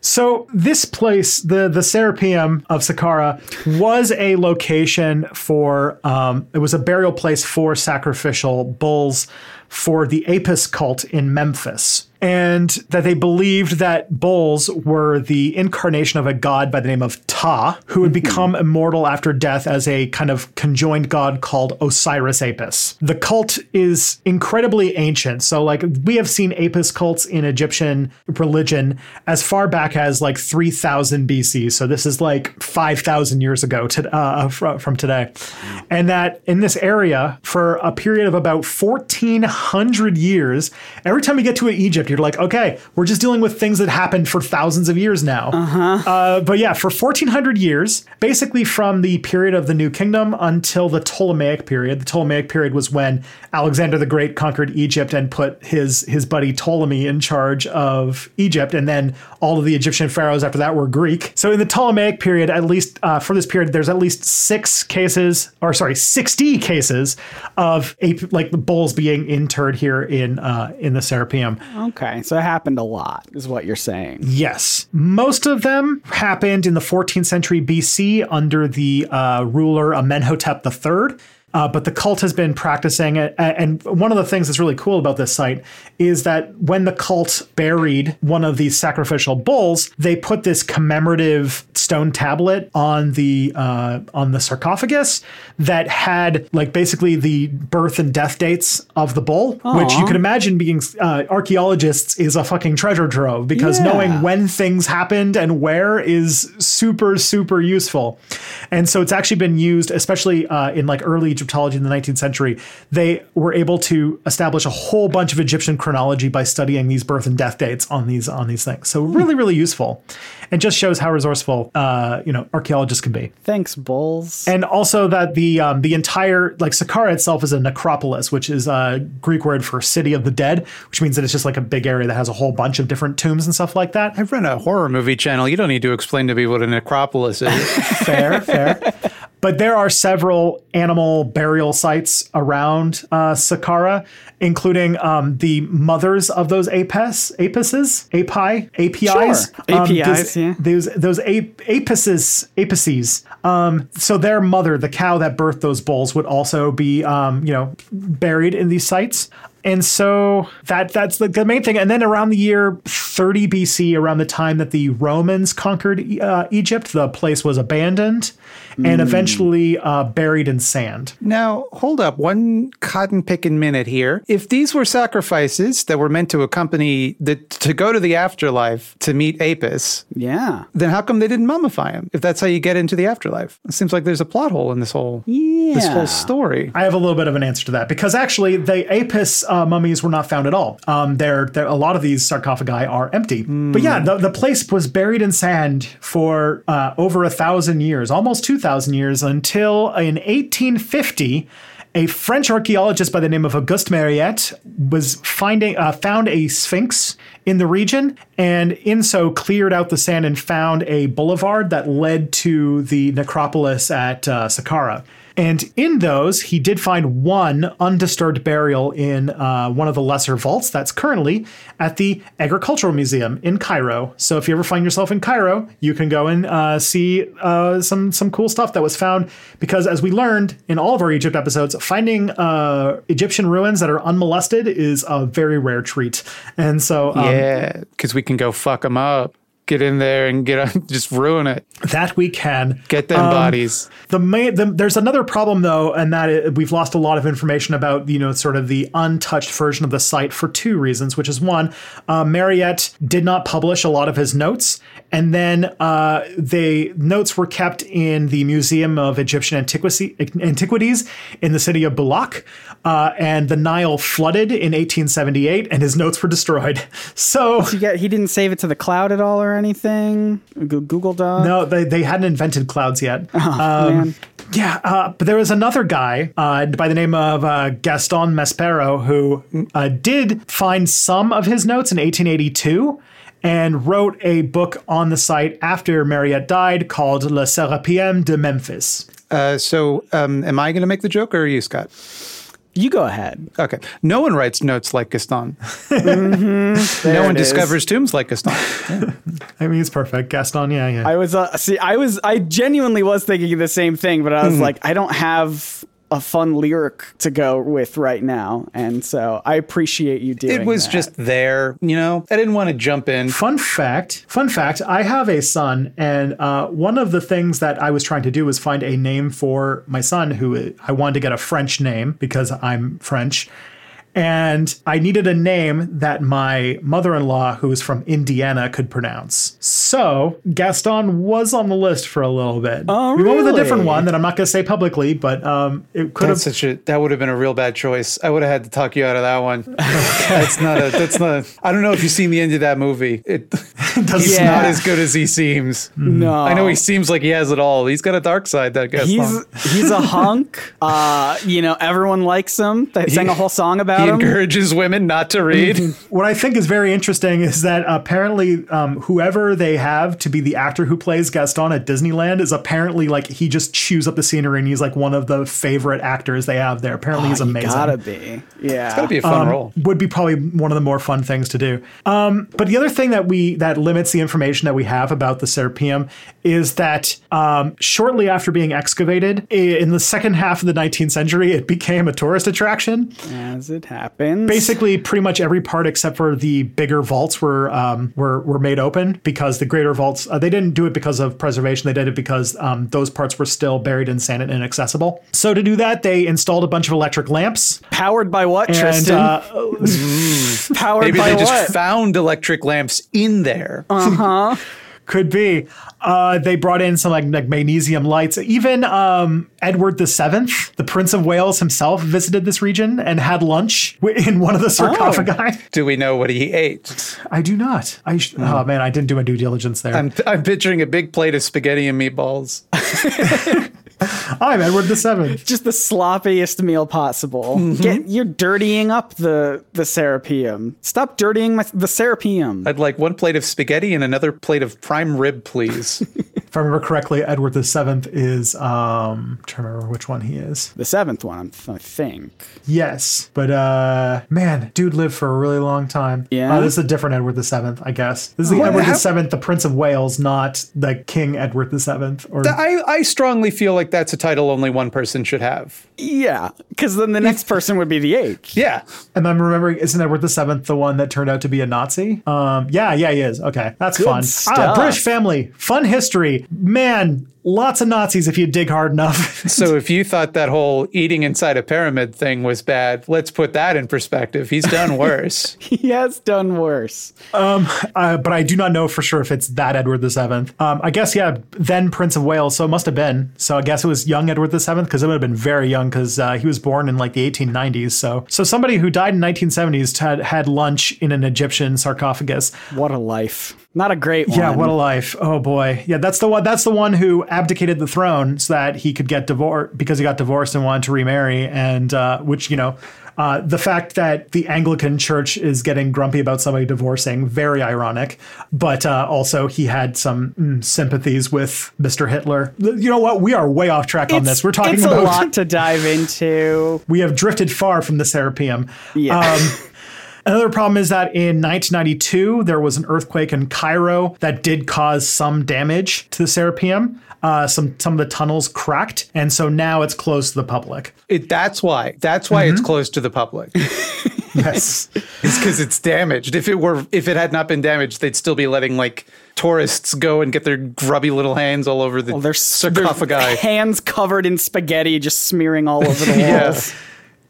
So this place, the the Serapeum of Saqqara, was a location for um, it was a burial place for sacrificial bulls for the Apis cult in Memphis. And that they believed that bulls were the incarnation of a god by the name of Ptah, who would mm-hmm. become immortal after death as a kind of conjoined god called Osiris Apis. The cult is incredibly ancient. So, like, we have seen Apis cults in Egyptian religion as far back as like 3000 BC. So, this is like 5,000 years ago to, uh, uh from today. Mm. And that in this area, for a period of about 1400 years, every time you get to Egypt, you're like, okay, we're just dealing with things that happened for thousands of years now. Uh, but yeah, for 1400 years, basically from the period of the New Kingdom until the Ptolemaic period. The Ptolemaic period was when Alexander the Great conquered Egypt and put his his buddy Ptolemy in charge of Egypt, and then all of the Egyptian pharaohs after that were Greek. So in the Ptolemaic period, at least uh, for this period, there's at least six cases, or sorry, 60 cases of ape, like the bulls being interred here in uh, in the Serapeum. Okay, so it happened a lot, is what you're saying. Yes. Most of them happened in the 14th century BC under the uh, ruler Amenhotep III. Uh, but the cult has been practicing it. And one of the things that's really cool about this site is that when the cult buried one of these sacrificial bulls, they put this commemorative stone tablet on the uh, on the sarcophagus that had like basically the birth and death dates of the bull, which you can imagine being uh, archaeologists is a fucking treasure trove because Yeah. knowing when things happened and where is super super useful and so it's actually been used especially uh, in like early egyptology in the 19th century they were able to establish a whole bunch of egyptian chronology by studying these birth and death dates on these on these things so really really useful and just shows how resourceful uh, you know archaeologists can be Thanks, Bulls. and also that the um, the entire like Saqqara itself is a necropolis, which is a Greek word for city of the dead, which means that it's just like a big area that has a whole bunch of different tombs and stuff like that. I've run a horror movie channel. You don't need to explain to me what a necropolis is. fair, fair. But there are several animal burial sites around uh, Saqqara, including um, the mothers of those apes, apices, api, apis, Sure. Um, APIs, those, yeah. those those ap- apices, apices. Um, so their mother, the cow that birthed those bulls, would also be, um, you know, buried in these sites. And so that that's the, the main thing. And then around the year 30 BC, around the time that the Romans conquered uh, Egypt, the place was abandoned and eventually uh, buried in sand. now, hold up one cotton picking minute here. If these were sacrifices that were meant to accompany the to go to the afterlife to meet Apis, yeah. then how come they didn't mummify him? If that's how you get into the afterlife, it seems like there's a plot hole in this whole this whole story. I have a little bit of an answer to that because actually the Apis uh, mummies were not found at all. Um, they're, they're, a lot of these sarcophagi are empty. But yeah, the, the place was buried in sand for uh, over a thousand years, almost 2,000 years, until in 1850, a French archaeologist by the name of Auguste Mariette was finding uh, found a sphinx in the region, and in so cleared out the sand and found a boulevard that led to the necropolis at uh, Saqqara. And in those, he did find one undisturbed burial in uh, one of the lesser vaults that's currently at the Agricultural Museum in Cairo. So if you ever find yourself in Cairo, you can go and uh, see uh, some some cool stuff that was found. Because as we learned in all of our Egypt episodes, finding uh, Egyptian ruins that are unmolested is a very rare treat. And so um, yeah, because we can go fuck them up, get in there and get on, just ruin it, that we can get them Um, bodies. The main, the, there's another problem though, and that it, we've lost a lot of information about, you know, sort of the untouched version of the site for two reasons. Which is one, uh, Mariette did not publish a lot of his notes, and then uh, the notes were kept in the Museum of Egyptian Antiquities in the city of Bulak, uh, and the Nile flooded in 1878, and his notes were destroyed. So He, got, he didn't save it to the cloud at all or anything? Google Doc? no, they, they hadn't invented clouds yet. Um, man. Yeah, uh, but there was another guy uh, by the name of uh, Gaston Maspero who uh, did find some of his notes in 1882 and wrote a book on the site after Mariette died called Le Serapeum de Memphis. Uh, so, um, am I going to make the joke or are you, Scott? You go ahead. Okay. No one writes notes like Gaston. There no one it is. discovers tombs like Gaston. I mean, it's perfect. Gaston, yeah, yeah. I was uh, see, I was, I genuinely was thinking the same thing, but I was like, I don't have a fun lyric to go with right now, and so I appreciate you doing. It was that. just there, you know. I didn't want to jump in. Fun fact, fun fact, I have a son, and uh, one of the things that I was trying to do was find a name for my son who I wanted to get a French name because I'm French. And I needed a name that my mother in law, who was from Indiana, could pronounce. So Gaston was on the list for a little bit. Oh, we went with a different one that I'm not going to say publicly, but um, it could have. That's such a that would have been a real bad choice. I would have had to talk you out of that one. that's not a that's not. A, I don't know if you've seen the end of that movie. It, he's Yeah. not as good as he seems. no. I know he seems like he has it all. He's got a dark side. That guy. He's he's a hunk. Uh, you know, everyone likes him. They sang a whole song about he him. encourages women not to read. What I think is very interesting is that apparently, um, whoever they have to be the actor who plays Gaston at Disneyland is apparently like he just chews up the scenery and he's like one of the favorite actors they have there. Apparently, he's Oh, You amazing. Gotta be. Yeah. It's gotta be a fun Um, role. Would be probably one of the more fun things to do. Um, but the other thing that we that limits the information that we have about the Serapeum is that um, shortly after being excavated in the second half of the 19th century, it became a tourist attraction. As it happens. Basically, pretty much every part except for the bigger vaults were um, were were made open because the greater vaults uh, they didn't do it because of preservation. They did it because um, those parts were still buried in sand and inaccessible. So to do that, they installed a bunch of electric lamps Powered by what, and Tristan? uh, Powered Maybe by they just found electric lamps in there. Could be. Uh, they brought in some like, like magnesium lights. Even um, Edward the Seventh, the Prince of Wales himself, visited this region and had lunch in one of the sarcophagi. Do we know what he ate? I do not. I sh- oh man, I didn't do my due diligence there. I'm, I'm picturing a big plate of spaghetti and meatballs. Edward the Seventh. Just the sloppiest meal possible. Mm-hmm. Get you're dirtying up the the Serapeum. Stop dirtying my, the Serapeum. I'd like one plate of spaghetti and another plate of prime rib, please. If I remember correctly, Edward the Seventh is um, I'm trying to remember which one he is. the seventh one, I think. Yes, but uh, man, dude lived for a really long time. Yeah? uh, this is a different Edward the Seventh, I guess. This is the What Edward the Seventh, the Prince of Wales, not the King Edward the Seventh. Or I, I strongly feel like that's a title only one person should have. Yeah, because then the next person would be the eighth. Yeah. And I'm remembering, isn't Edward the Seventh the one that turned out to be a Nazi? Um, yeah, yeah, he is. Okay, that's fun. Ah. British family, fun history. Man, lots of Nazis if you dig hard enough. So if you thought that whole eating inside a pyramid thing was bad, let's put that in perspective. He's done worse. He has done worse. uh, but I do not know for sure if it's that Edward the Seventh. Um, I guess yeah, then Prince of Wales. So it must have been. So I guess it was young Edward the Seventh because it would have been very young because uh, he was born in like the 1890s. So so somebody who died in 1970s had had lunch in an Egyptian sarcophagus. What a life. Not a great one. Yeah, what a life. Oh boy. Yeah, that's the one that's the one who abdicated the throne so that he could get divorced because he got divorced and wanted to remarry and uh, which, you know, uh, the fact that the Anglican Church is getting grumpy about somebody divorcing, very ironic. But uh, also, he had some mm, sympathies with Mr. Hitler. You know what? We are way off track on this. We're talking it's about a lot to dive into. we have drifted far from the Serapeum. Yeah. Um, Another problem is that in 1992, there was an earthquake in Cairo that did cause some damage to the Serapeum. Uh, some some of the tunnels cracked, and so now it's closed to the public. It, that's why. That's why it's closed to the public. Yes, It's because it's damaged. If it were, if it had not been damaged, they'd still be letting like tourists go and get their grubby little hands all over the There's sarcophagi. there's hands covered in spaghetti just smearing all over the Yeah. walls.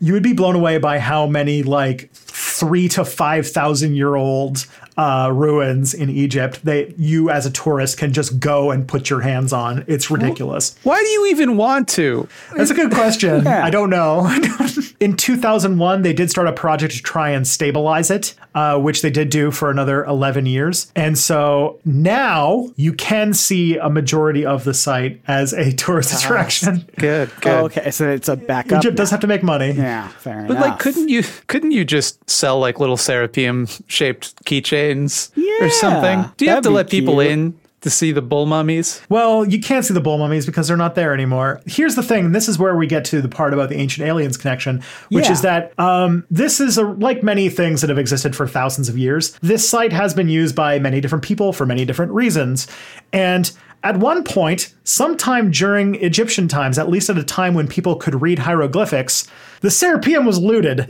you would be blown away by how many like three to five thousand year old uh, ruins in Egypt that you as a tourist can just go and put your hands on. It's ridiculous. Why do you even want to? That's a good question. I don't know. In 2001, they did start a project to try and stabilize it, uh, which they did do for another 11 years. And so now you can see a majority of the site as a tourist attraction. Good, good. Oh, okay, so it's a backup. Egypt does have to make money. yeah, fair But enough. But like, couldn't you couldn't you just sell like little serapeum shaped keychains Yeah, or something? Do you have to let people cute. in to see the bull mummies? Well, you can't see the bull mummies because they're not there anymore. Here's the thing. and This is where we get to the part about the ancient aliens connection, which Yeah. is that um, this is a, like many things that have existed for thousands of years. This site has been used by many different people for many different reasons, and at one point, sometime during Egyptian times, at least at a time when people could read hieroglyphics, the Serapeum was looted.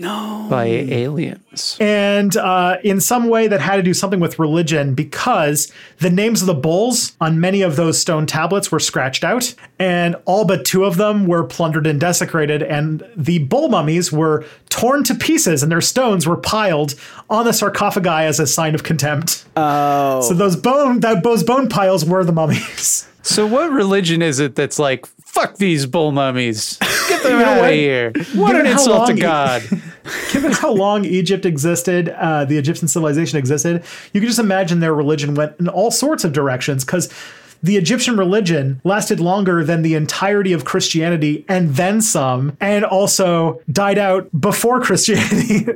By aliens. And uh, in some way that had to do something with religion because the names of the bulls on many of those stone tablets were scratched out, and all but two of them were plundered and desecrated, and the bull mummies were torn to pieces and their stones were piled on the sarcophagi as a sign of contempt. Oh, So those bone that those bone piles were the mummies. So what religion is it that's like, fuck these bull mummies? Get them out of here. What Given an insult to God. Given how long Egypt existed, uh, the Egyptian civilization existed, you can just imagine their religion went in all sorts of directions because the Egyptian religion lasted longer than the entirety of Christianity and then some, and also died out before Christianity.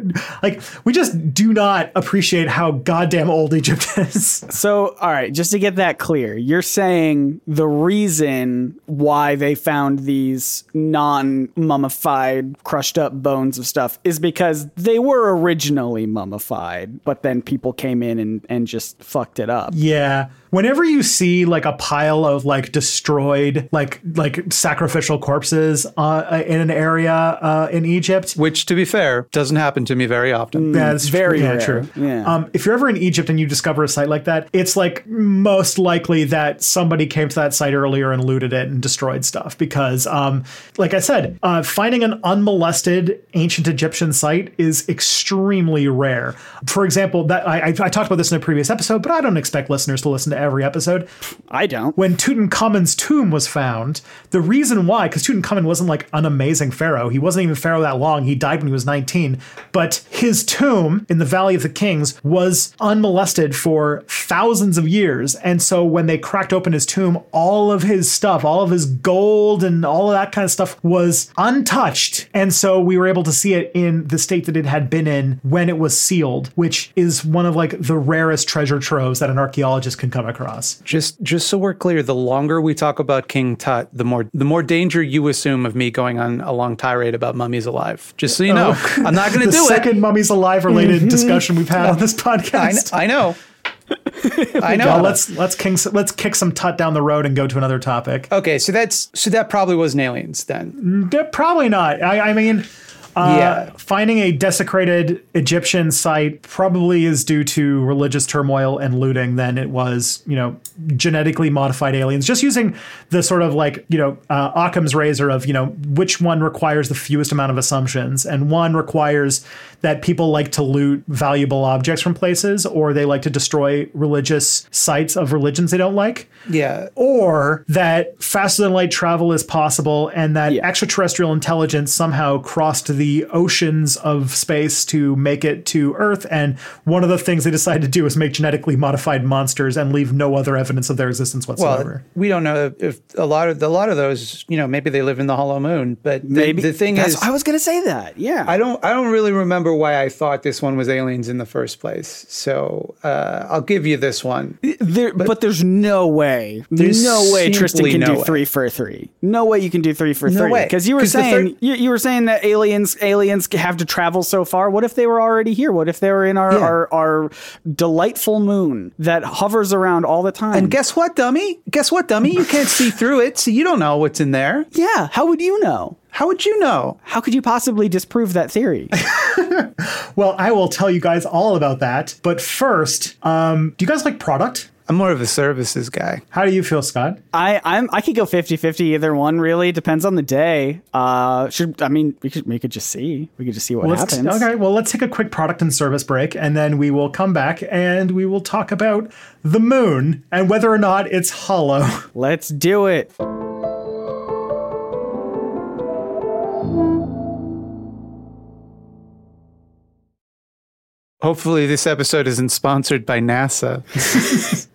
like, we just do not appreciate how goddamn old Egypt is. So, all right, just to get that clear, you're saying the reason why they found these non mummified, crushed up bones of stuff is because they were originally mummified, but then people came in and, and just fucked it up. Yeah. Whenever you see like a pile of like destroyed like like sacrificial corpses uh, in an area uh, in Egypt, Which, to be fair, doesn't happen to me very often. that's very yeah, rare. true. Yeah. Um, if you're ever in Egypt and you discover a site like that, it's like most likely that somebody came to that site earlier and looted it and destroyed stuff because, um, like I said, uh, finding an unmolested ancient Egyptian site is extremely rare. For example, that I, I, I talked about this in a previous episode, but I don't expect listeners to listen to every episode I don't. when Tutankhamun's tomb was found, the reason why, because Tutankhamun wasn't like an amazing pharaoh, he wasn't even pharaoh that long. He died when he was 19, but his tomb in the Valley of the Kings was unmolested for thousands of years. And so when they cracked open his tomb, all of his stuff, all of his gold and all of that kind of stuff was untouched. And so we were able to see it in the state that it had been in when it was sealed, which is one of like the rarest treasure troves that an archaeologist can come across. Just just so we're clear, the longer we talk about King Tut, the more the more danger you assume of me going on a long tirade about mummies alive. Just so you know, oh. I'm not going to the do second mummies alive related mm-hmm. discussion we've had on this it. I, podcast. I know. I know. Well, let's let's king, let's kick some tut down the road and go to another topic. okay, so that's so that probably wasn't aliens then. Mm, yeah, Probably not. I, I mean, uh, Yeah. finding a desecrated Egyptian site probably is due to religious turmoil and looting than it was, you know, genetically modified aliens. Just using the sort of like, you know, uh, Occam's razor of, you know, which one requires the fewest amount of assumptions. And one requires that people like to loot valuable objects from places or they like to destroy religious sites of religions they don't like Yeah. or that faster than light travel is possible and that Yeah. extraterrestrial intelligence somehow crossed the oceans of space to make it to Earth. And one of the things they decided to do is make genetically modified monsters and leave no other evidence of their existence Well, whatsoever. we don't know if a lot of a lot of those, you know, maybe they live in the hollow moon. But the, Maybe the thing That's- is, I was gonna say that. Yeah. I don't I don't really remember why I thought this one was aliens in the first place. So uh, I'll give you this one. There, but, there's no way, There's no way Tristan can no do way. three for three. No way you can do three for No three. Because you were 'Cause the saying third- you, you were saying that aliens aliens have to travel so far. What if they were already here? What if they were in our Yeah. our, our delightful moon that hovers around all the time? And guess what, dummy? Guess what, dummy? You can't see through it, so you don't know what's in there. yeah, how would you know? How would you know? How could you possibly disprove that theory? Well, I will tell you guys all about that. But first, um, do you guys like product? I'm more of a services guy. How do you feel, Scott? I I'm I could go 50-50 either one really depends on the day. Uh should I mean we could we could just see. We could just see what Let's, happens. okay, well, let's take a quick product and service break, and then we will come back and we will talk about the moon and whether or not it's hollow. Let's do it. Hopefully, this episode isn't sponsored by NASA.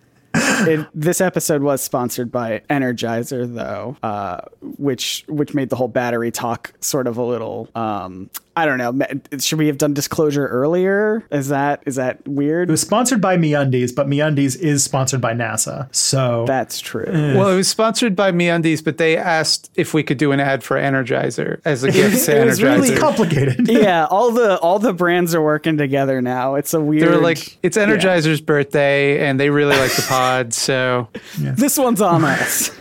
It, this episode was sponsored by Energizer, though, uh, which which made the whole battery talk sort of a little. Um, I don't know. Should we have done disclosure earlier? Is that is that weird? It was sponsored by MeUndies, but MeUndies is sponsored by NASA. So That's true. Eh. Well, it was sponsored by MeUndies, but they asked if we could do an ad for Energizer as a gift to it was really it's complicated. yeah, all the all the brands are working together now. It's a weird. they were like, it's Energizer's birthday, and they really like the pod, so this one's on us.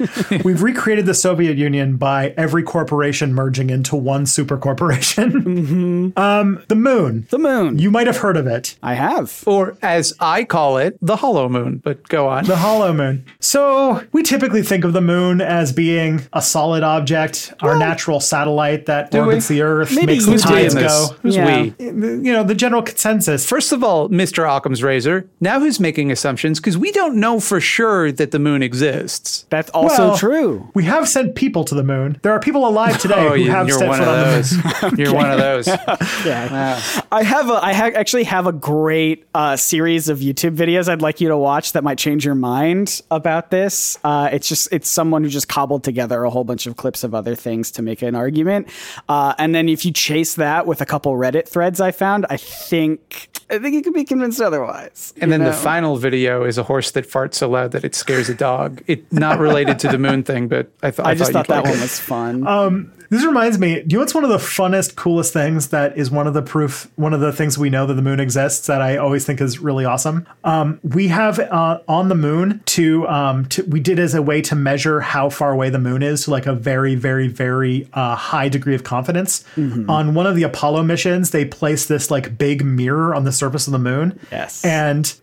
We've recreated the Soviet Union by every corporation merging into one super corporation. Mm-hmm. Um, the moon. the moon. You might have heard of it. I have. or as I call it, the Hollow Moon. But go on. The hollow moon. So we typically think of the moon as being a solid object, our natural satellite that we? orbits the Earth, Maybe makes the tides Who's go. Who's Yeah. we? You know, the general consensus. First of all, Mr. Occam's razor. Now who's making assumptions? Because we don't know for sure that the moon exists. That's also Well, true. We have sent people to the moon. There are people alive today Oh, who you, have you're stepped foot on the moon. those. You're one of those. Yeah. I have a I ha- actually have a great uh, series of YouTube videos I'd like you to watch that might change your mind about this. Uh, it's just it's someone who just cobbled together a whole bunch of clips of other things to make an argument, uh, and then if you chase that with a couple Reddit threads I found, I think I think you could be convinced otherwise. And you then the final video is a horse that farts so loud that it scares a dog. It not related to the moon thing, but I, th- I just thought thought that like one it. was fun. This reminds me, do you know what's one of the funnest, coolest things that is one of the proof, one of the things we know that the moon exists that I always think is really awesome? Um, we have uh, on the moon to, um, to, we did as a way to measure how far away the moon is to like a very, very, very uh, high degree of confidence. On one of the Apollo missions, they placed this like big mirror on the surface of the moon. Yes. And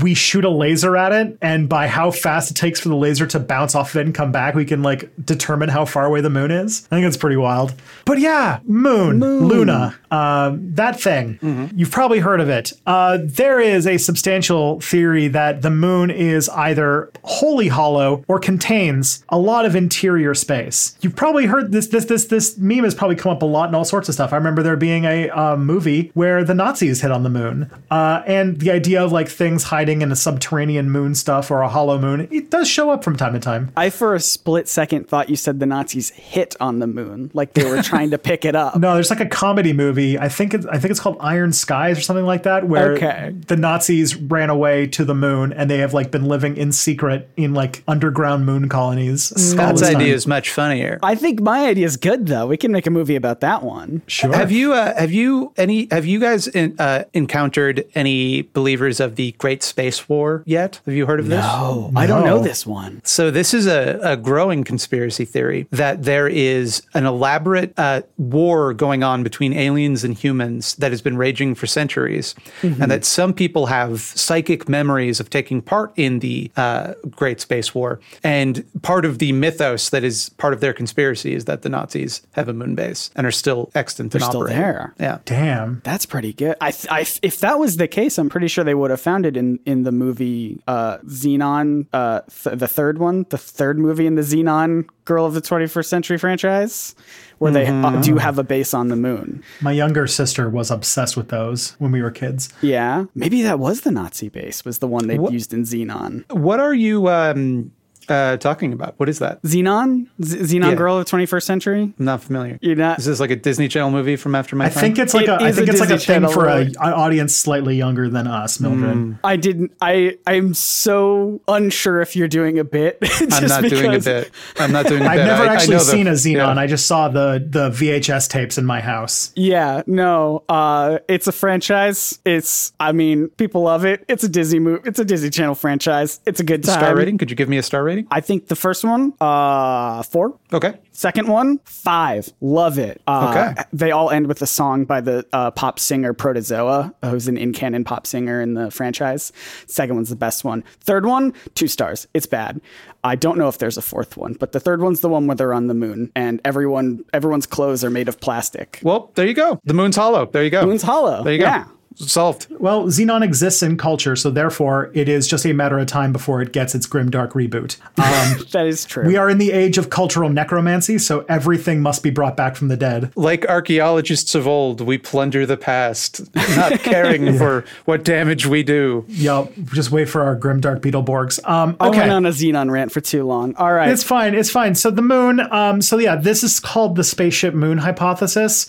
we shoot a laser at it. And by how fast it takes for the laser to bounce off of it and come back, we can like determine how far away the moon is. I think it's pretty wild. But yeah, moon, Luna, um, that thing. You've probably heard of it. Uh, there is a substantial theory that the moon is either wholly hollow or contains a lot of interior space. You've probably heard this. This this this meme has probably come up a lot in all sorts of stuff. I remember there being a uh, movie where the Nazis hit on the moon, uh, and the idea of like things hiding in a subterranean moon stuff or a hollow moon. It does show up from time to time. I for a split second thought you said the Nazis hit on the moon, like they were trying to pick it up. No, there's like a comedy movie. I think it's I think it's called Iron Skies or something like that, where Okay. the Nazis ran away to the moon and they have like been living in secret in like underground moon colonies. all Scott's idea is much funnier. I think my idea is good though. We can make a movie about that one. Sure. Have you uh, have you any have you guys in, uh, encountered any believers of the Great Space War yet? Have you heard of this? Oh, I don't know this one. So this is a, a growing conspiracy theory that there is an elaborate uh, war going on between aliens and humans that has been raging for centuries, and that some people have psychic memories of taking part in the uh, Great Space War. And part of the mythos that is part of their conspiracy is that the Nazis have a moon base and are still extant They're still operating. there. Yeah. Damn. That's pretty good. I, th- I, if that was the case, I'm pretty sure they would have found it in in the movie uh, Zenon, uh, th- the third one, the third movie in the Zenon Girl of the 21st Century franchise, where they uh, do have a base on the moon. My younger sister was obsessed with those when we were kids. Yeah, maybe that was the Nazi base. Was the one they used in Zenon. What are you um, uh, talking about? What is that? Zenon, Z- Zenon Yeah. Girl of the 21st Century. I'm not familiar. You're not- Is this like a Disney Channel movie from after my I time? think it's like It a I think a it's like a Disney thing for a, an audience slightly younger than us, Mildred. I didn't. I I'm so unsure if you're doing a bit. I'm just not doing a bit. I'm not doing a I've bit. never I- I actually the- seen a Zenon. yeah. I just saw the the VHS tapes in my house. Yeah, no. Uh, it's a franchise. It's. I mean, people love it. It's a Disney movie. It's a Disney Channel franchise. It's a good time. Star rating? Could you give me a star rating? I think the first one, uh, four. Okay. Second one, five. Love it. Uh, Okay. They all end with a song by the uh, pop singer Protozoa, who's an in canon pop singer in the franchise. Second one's the best one. Third one, two stars. It's bad. I don't know if there's a fourth one, but the third one's the one where they're on the moon and everyone everyone's clothes are made of plastic. Well, there you go. The moon's hollow. There you go. Moon's hollow. There you go. Yeah. Solved. Well, Zenon exists in culture, so therefore it is just a matter of time before it gets its grim dark reboot. Um, That is true. we are in the age of cultural necromancy, so everything must be brought back from the dead. Like archaeologists of old, we plunder the past, not caring for what damage we do. Yup, just wait for our grim dark Beetleborgs. Um, I went on a Zenon rant for too long. All right. It's fine. It's fine. So the moon. Um, so yeah, this is called the spaceship moon hypothesis.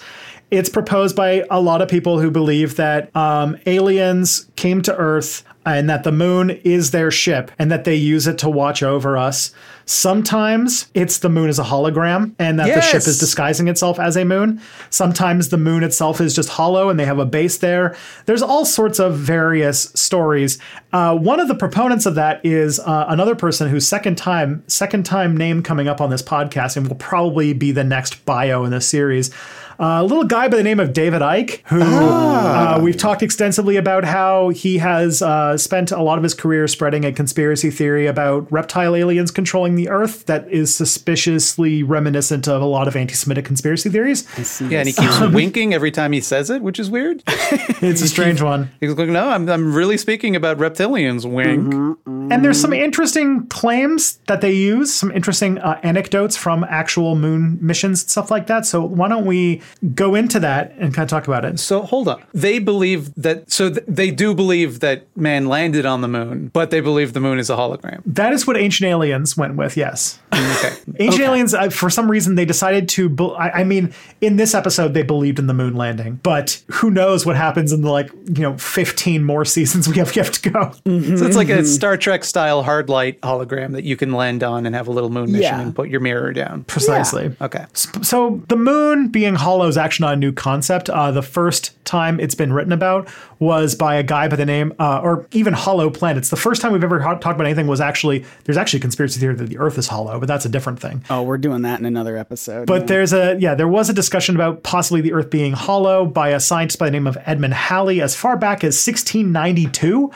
It's proposed by a lot of people who believe that um, aliens came to Earth and that the moon is their ship and that they use it to watch over us. Sometimes it's the moon as a hologram and that the ship is disguising itself as a moon. Sometimes the moon itself is just hollow and they have a base there. There's all sorts of various stories. Uh, one of the proponents of that is uh, another person whose second time second time name coming up on this podcast and will probably be the next bio in this series. Uh, a little guy by the name of David Icke, who uh, we've talked extensively about how he has uh, spent a lot of his career spreading a conspiracy theory about reptile aliens controlling the Earth that is suspiciously reminiscent of a lot of anti-Semitic conspiracy theories. Yeah, and he keeps winking every time he says it, which is weird. It's a strange one. He's like, no, I'm, I'm really speaking about reptilians. Wink. And there's some interesting claims that they use, some interesting uh, anecdotes from actual moon missions and stuff like that. So why don't we go into that and kind of talk about it? So hold up. They believe that, so th- they do believe that man landed on the moon, but they believe the moon is a hologram. That is what Ancient Aliens went with, yes. Mm, okay. Ancient Aliens, uh, for some reason, they decided to. Be- I, I mean, in this episode, they believed in the moon landing, but who knows what happens in the like you know fifteen more seasons we have yet to go. Mm-hmm. So it's like a mm-hmm. Star Trek style hard light hologram that you can land on and have a little moon mission Yeah. and put your mirror down. Precisely. Okay. So the moon being hollow is actually not a new concept. Uh, the first time it's been written about was by a guy by the name, uh, or even hollow planets. The first time we've ever ha- talked about anything was actually there's actually a conspiracy theory that the Earth is hollow, but that's a different thing. oh, we're doing that in another episode. But there's a yeah, there was a discussion about possibly the Earth being hollow by a scientist by the name of Edmund Halley as far back as 1692.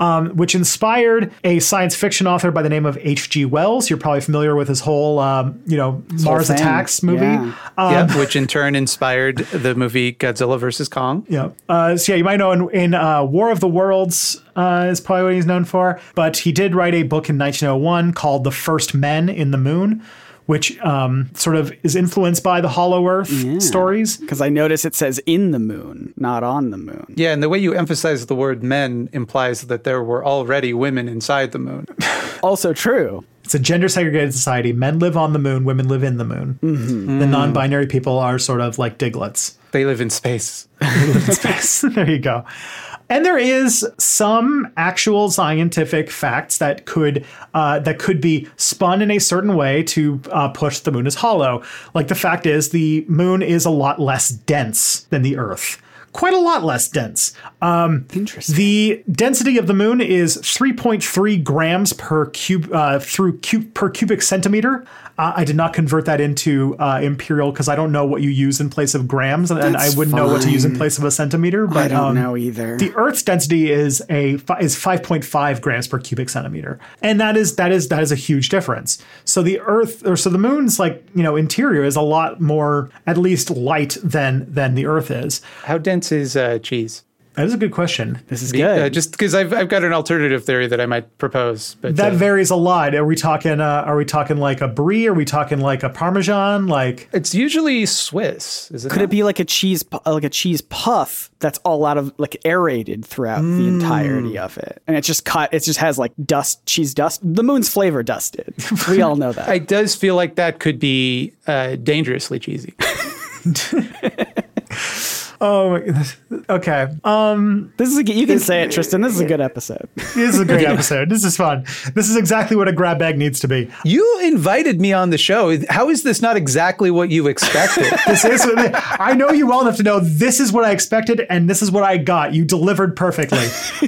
Um, which inspired a science fiction author by the name of H.G. Wells. You're probably familiar with his whole, um, you know, Mars. Attacks movie. Yeah. yep, which in turn inspired the movie Godzilla versus Kong. Yeah. Uh, so yeah, you might know in, in uh, War of the Worlds uh, is probably what he's known for. But he did write a book in 1901 called The First Men in the Moon, which um, sort of is influenced by the Hollow Earth stories. because I notice it says in the moon, not on the moon. Yeah, and the way you emphasize the word men implies that there were already women inside the moon. Also true. It's a gender segregated society. Men live on the moon, women live in the moon. The non binary people are sort of like Digletts. They live in space. they live in space. there you go. And there is some actual scientific facts that could uh, that could be spun in a certain way to uh, push the moon as hollow. Like the fact is, the moon is a lot less dense than the Earth. Quite a lot less dense. Um, Interesting. the density of the moon is 3.3 grams per cube uh, through cube per cubic centimeter. Uh, I did not convert that into uh, imperial because I don't know what you use in place of grams, and, and I wouldn't know what to use in place of a centimeter. But I don't um, know either. the Earth's density is a is 5.5 grams per cubic centimeter, and that is that is that is a huge difference. So the Earth, or so the Moon's like you know interior is a lot more at least light than than the Earth is. How dense is uh, cheese? That is a good question. this is good. Uh, just because I've, I've got an alternative theory that I might propose. But That uh, varies a lot. Are we talking? Uh, are we talking like a brie? Are we talking like a parmesan? Like it's usually Swiss. Is it? Could it be like a cheese, like a cheese puff that's all out of like aerated throughout the entirety of it, and it just cut. It just has like dust, cheese dust. The moon's flavor dusted. We all know that. It does feel like that could be uh, dangerously cheesy. oh, my goodness. okay. Um, this is a, you can say it, Tristan. This is a good episode. this is a great episode. This is fun. This is exactly what a grab bag needs to be. You invited me on the show. How is this not exactly what you expected? This is. I know you well enough to know this is what I expected, and this is what I got. You delivered perfectly.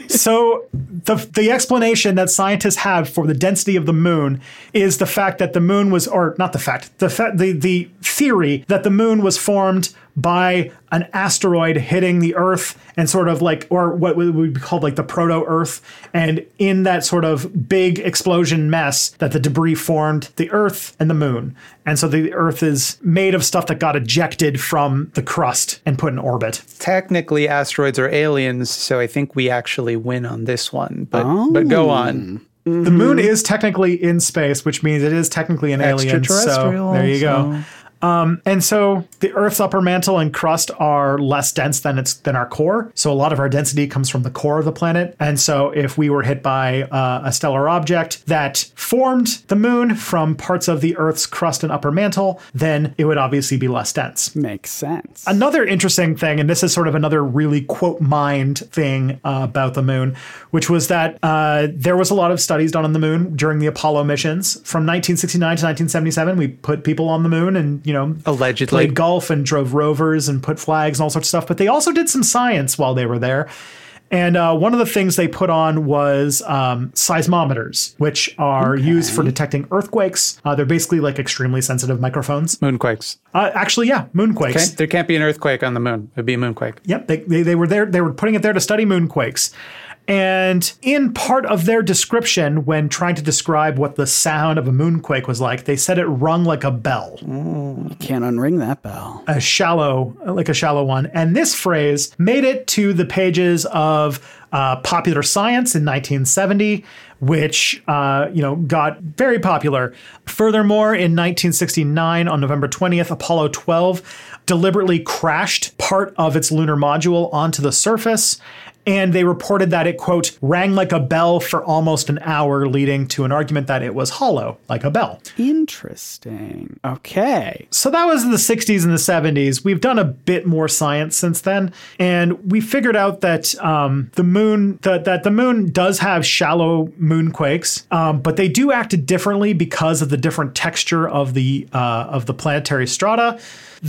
so the the explanation that scientists have for the density of the moon is the fact that the moon was, or not the fact, the fa- the the theory that the moon was formed by an asteroid hitting the Earth and sort of like, or what would be called like the proto Earth. And in that sort of big explosion mess, that the debris formed the Earth and the moon. And so the Earth is made of stuff that got ejected from the crust and put in orbit. Technically, asteroids are aliens, so I think we actually win on this one. But but go oh. on. The moon is technically in space, which means it is technically an alien. So Extraterrestrial, there you go. so- Um, and so the Earth's upper mantle and crust are less dense than its than our core. So a lot of our density comes from the core of the planet. And so if we were hit by uh, a stellar object that formed the moon from parts of the Earth's crust and upper mantle, then it would obviously be less dense. Makes sense. Another interesting thing, and this is sort of another really quote mind thing uh, about the moon, which was that uh, there was a lot of studies done on the moon during the Apollo missions. From 1969 to 1977, we put people on the moon and, you know, Allegedly. played golf and drove rovers and put flags and all sorts of stuff. But they also did some science while they were there. And uh, one of the things they put on was um, seismometers, which are used for detecting earthquakes. Uh, they're basically like extremely sensitive microphones. Moonquakes. Uh, actually, yeah, moonquakes. Okay? There can't be an earthquake on the moon. It'd be a moonquake. Yep, they, they, they were there. They were putting it there to study moonquakes. And in part of their description, when trying to describe what the sound of a moonquake was like, they said it rung like a bell, You Can't unring that bell. a shallow, like a shallow one. And this phrase made it to the pages of uh, Popular Science in 1970, which uh, you know got very popular. Furthermore, in 1969, on November 20th, Apollo 12 deliberately crashed part of its lunar module onto the surface. And they reported that it, quote, rang like a bell for almost an hour, leading to an argument that it was hollow, like a bell. Interesting. Okay. So that was in the 60s and the 70s. We've done a bit more science since then, and we figured out that um, the moon that that the moon does have shallow moonquakes, um, but they do act differently because of the different texture of the uh, of the planetary strata.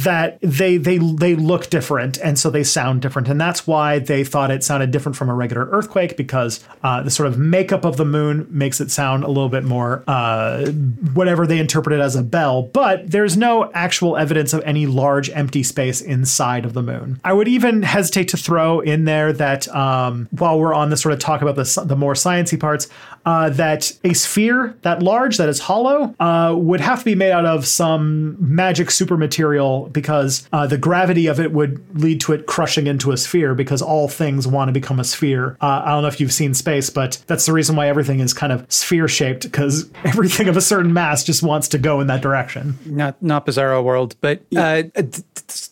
That they they they look different, and so they sound different, and that's why they thought it sounded different from a regular earthquake because uh, the sort of makeup of the moon makes it sound a little bit more uh, whatever they interpret it as a bell. But there's no actual evidence of any large empty space inside of the moon. I would even hesitate to throw in there that um, while we're on the sort of talk about the the more sciencey parts, uh, that a sphere that large that is hollow uh, would have to be made out of some magic super material because uh, the gravity of it would lead to it crushing into a sphere because all things want to become a sphere. Uh, I don't know if you've seen space, but that's the reason why everything is kind of sphere shaped because everything of a certain mass just wants to go in that direction. Not not Bizarro World, but uh, d- d-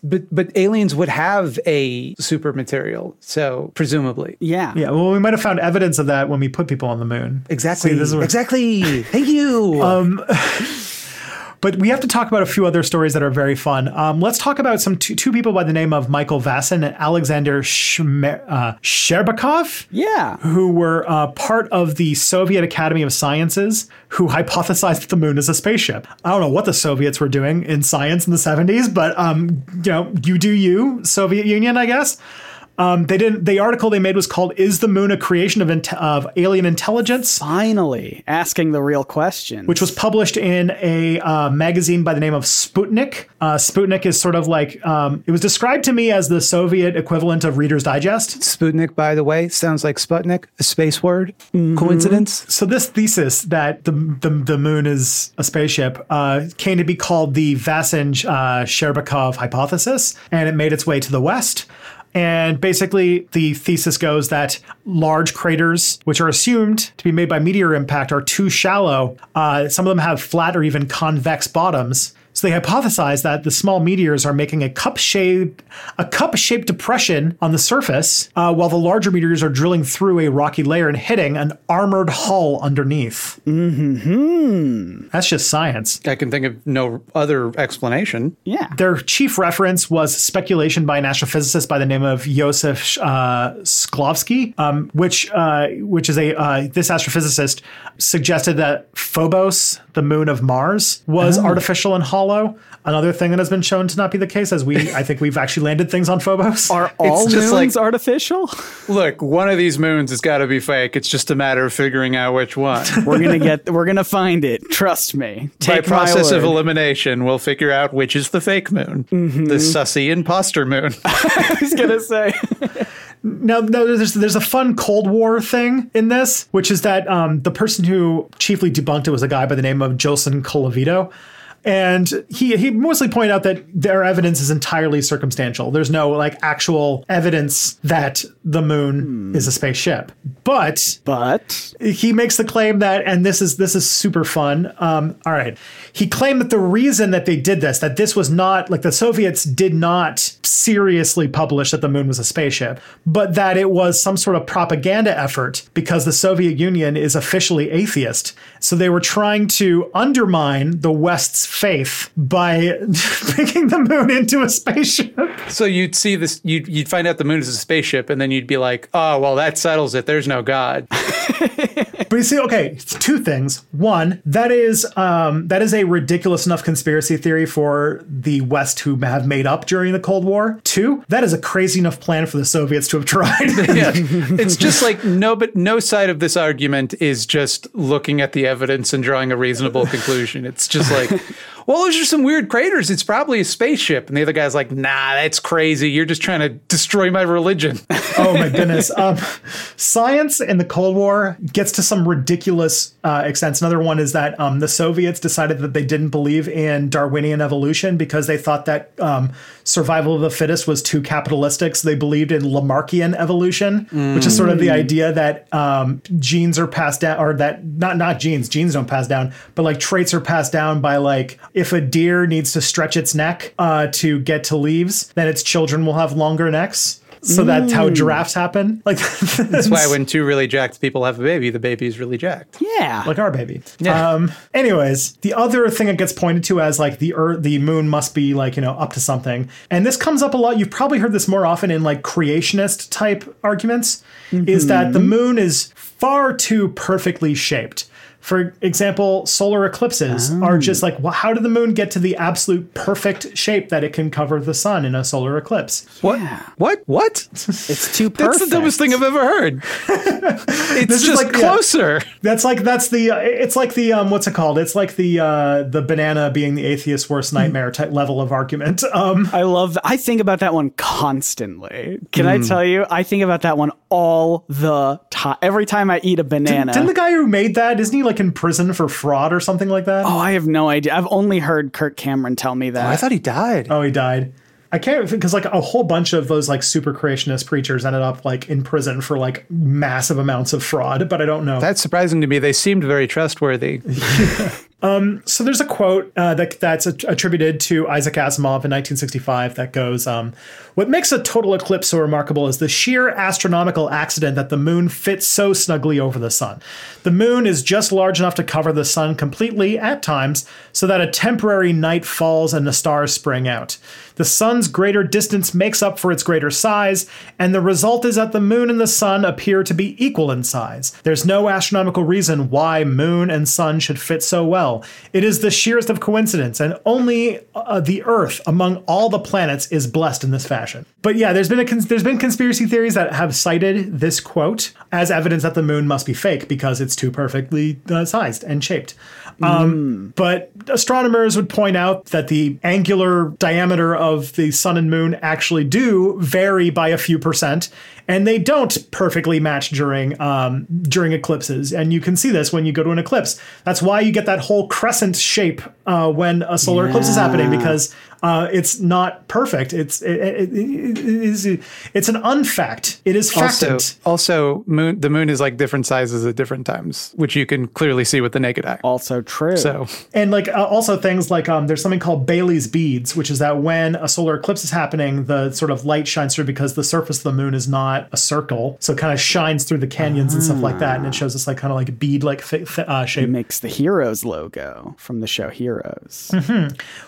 but but aliens would have a super material, so presumably. Yeah. Yeah, well, we might have found evidence of that when we put people on the moon. Exactly. See, this is where- exactly. Thank you. But we have to talk about a few other stories that are very fun. Um, let's talk about some two, two people by the name of Michael Vassin and Alexander Shme- uh, Sherbakov. Yeah. who were uh, part of the Soviet Academy of Sciences, who hypothesized that the moon is a spaceship. I don't know what the Soviets were doing in science in the 70s, but um, you know, you do you, Soviet Union, I guess. Um, they didn't. The article they made was called "Is the Moon a Creation of, inte- of Alien Intelligence?" Finally, asking the real question. which was published in a uh, magazine by the name of Sputnik. Uh, Sputnik is sort of like um, it was described to me as the Soviet equivalent of Reader's Digest. Sputnik, by the way, sounds like Sputnik, a space word. Coincidence? So this thesis that the the, the moon is a spaceship uh, came to be called the Vassin uh, Sherbakov hypothesis, and it made its way to the West. And basically, the thesis goes that large craters, which are assumed to be made by meteor impact, are too shallow. Uh, some of them have flat or even convex bottoms. So they hypothesize that the small meteors are making a cup-shaped a cup-shaped depression on the surface, uh, while the larger meteors are drilling through a rocky layer and hitting an armored hull underneath. Mm-hmm. That's just science. I can think of no other explanation. yeah. Their chief reference was speculation by an astrophysicist by the name of Josef uh, Shklovsky, um, which uh, which is a uh, this astrophysicist suggested that Phobos, the moon of Mars, was artificial and hollow hollow. Another thing that has been shown to not be the case, as we I think we've actually landed things on Phobos. Are all just moons like- artificial? Look, one of these moons has got to be fake. It's just a matter of figuring out which one. We're gonna get. We're gonna find it. Trust me. By Take my process of elimination, we'll figure out which is the fake moon, the sussy imposter moon. I was gonna say. Now, no, there's there's a fun Cold War thing in this, which is that um, the person who chiefly debunked it was a guy by the name of Jason Colavito. And he he mostly pointed out that their evidence is entirely circumstantial. There's no like actual evidence that the moon is a spaceship. But But he makes the claim that and this is this is super fun um, all right he claimed that the reason that they did this that this was not like the soviets did not seriously publish that the moon was a spaceship but that it was some sort of propaganda effort because the soviet union is officially atheist so they were trying to undermine the west's faith by making the moon into a spaceship so you'd see this, you'd, you'd find out the moon is a spaceship, and then you'd be like, oh, well, that settles it. There's no God. But you see, okay, two things. One, that is um, that is a ridiculous enough conspiracy theory for the West to have made up during the Cold War. Two, that is a crazy enough plan for the Soviets to have tried. It's just like no, but no side of this argument is just looking at the evidence and drawing a reasonable conclusion. It's just like, well, those are some weird craters. It's probably a spaceship. And the other guy's like, nah, that's crazy. You're just trying to destroy my religion. oh my goodness. Um, science in the Cold War gets to some ridiculous uh, extents. Another one is that um, the Soviets decided that they didn't believe in Darwinian evolution because they thought that um, survival of the fittest was too capitalistic. So they believed in Lamarckian evolution, which is sort of the idea that um, genes are passed down, or that not not genes, genes don't pass down, but like traits are passed down by like if a deer needs to stretch its neck uh, to get to leaves, then its children will have longer necks. So that's how giraffes happen. Like That's why when two really jacked people have a baby, the baby's really jacked. yeah. like our baby. Yeah. Um. Anyways, the other thing that gets pointed to as like the earth, the moon must be like you know up to something, and this comes up a lot. You've probably heard this more often in like creationist type arguments. Is that the moon is far too perfectly shaped. For example, solar eclipses are just like, well, how did the moon get to the absolute perfect shape that it can cover the sun in a solar eclipse? What? What? What? it's too perfect. That's the dumbest thing I've ever heard. it's is just like- yeah. closer. That's like that's the uh, it's like the um what's it called? It's like the uh the banana being the atheist's worst nightmare type level of argument. Um I love. That. I think about that one constantly. Can I tell you? I think about that one all the time. Every time I eat a banana. didn't the guy who made that isn't he like in prison for fraud or something like that? oh, I have no idea. I've only heard Kirk Cameron tell me that. Oh, I thought he died. Oh, he died. I can't because like a whole bunch of those like super creationist preachers ended up like in prison for like massive amounts of fraud, but I don't know. That's surprising to me. They seemed very trustworthy. so there's a quote uh, that that's att- attributed to Isaac Asimov in 1965 that goes, um, "What makes a total eclipse so remarkable is the sheer astronomical accident that the moon fits so snugly over the sun. The moon is just large enough to cover the sun completely at times, so that a temporary night falls and the stars spring out. The sun's greater distance makes up for its greater size, and the result is that the moon and the sun appear to be equal in size. There's no astronomical reason why moon and sun should fit so well. It is the sheerest of coincidence, and only uh, the Earth among all the planets is blessed in this fashion. But yeah, there's been a cons- there's been conspiracy theories that have cited this quote as evidence that the moon must be fake because it's too perfectly uh, sized and shaped. Um, But astronomers would point out that the angular diameter of the sun and moon actually do vary by a few percent, and they don't perfectly match during um, during eclipses. And you can see this when you go to an eclipse. That's why you get that whole crescent shape uh, when a solar eclipse is happening because uh, it's not perfect. It's it, it, it, it is it's an unfact. It is Also, also, moon. The moon is like different sizes at different times, which you can clearly see with the naked eye. also true. So, And like uh, also things like um, there's something called Baily's beads, which is that when a solar eclipse is happening, the sort of light shines through because the surface of the moon is not a circle, so it kind of shines through the canyons and stuff like that, and it shows us like kind of like bead like fi- fi- uh, shape. It makes the Heroes logo from the show Heroes.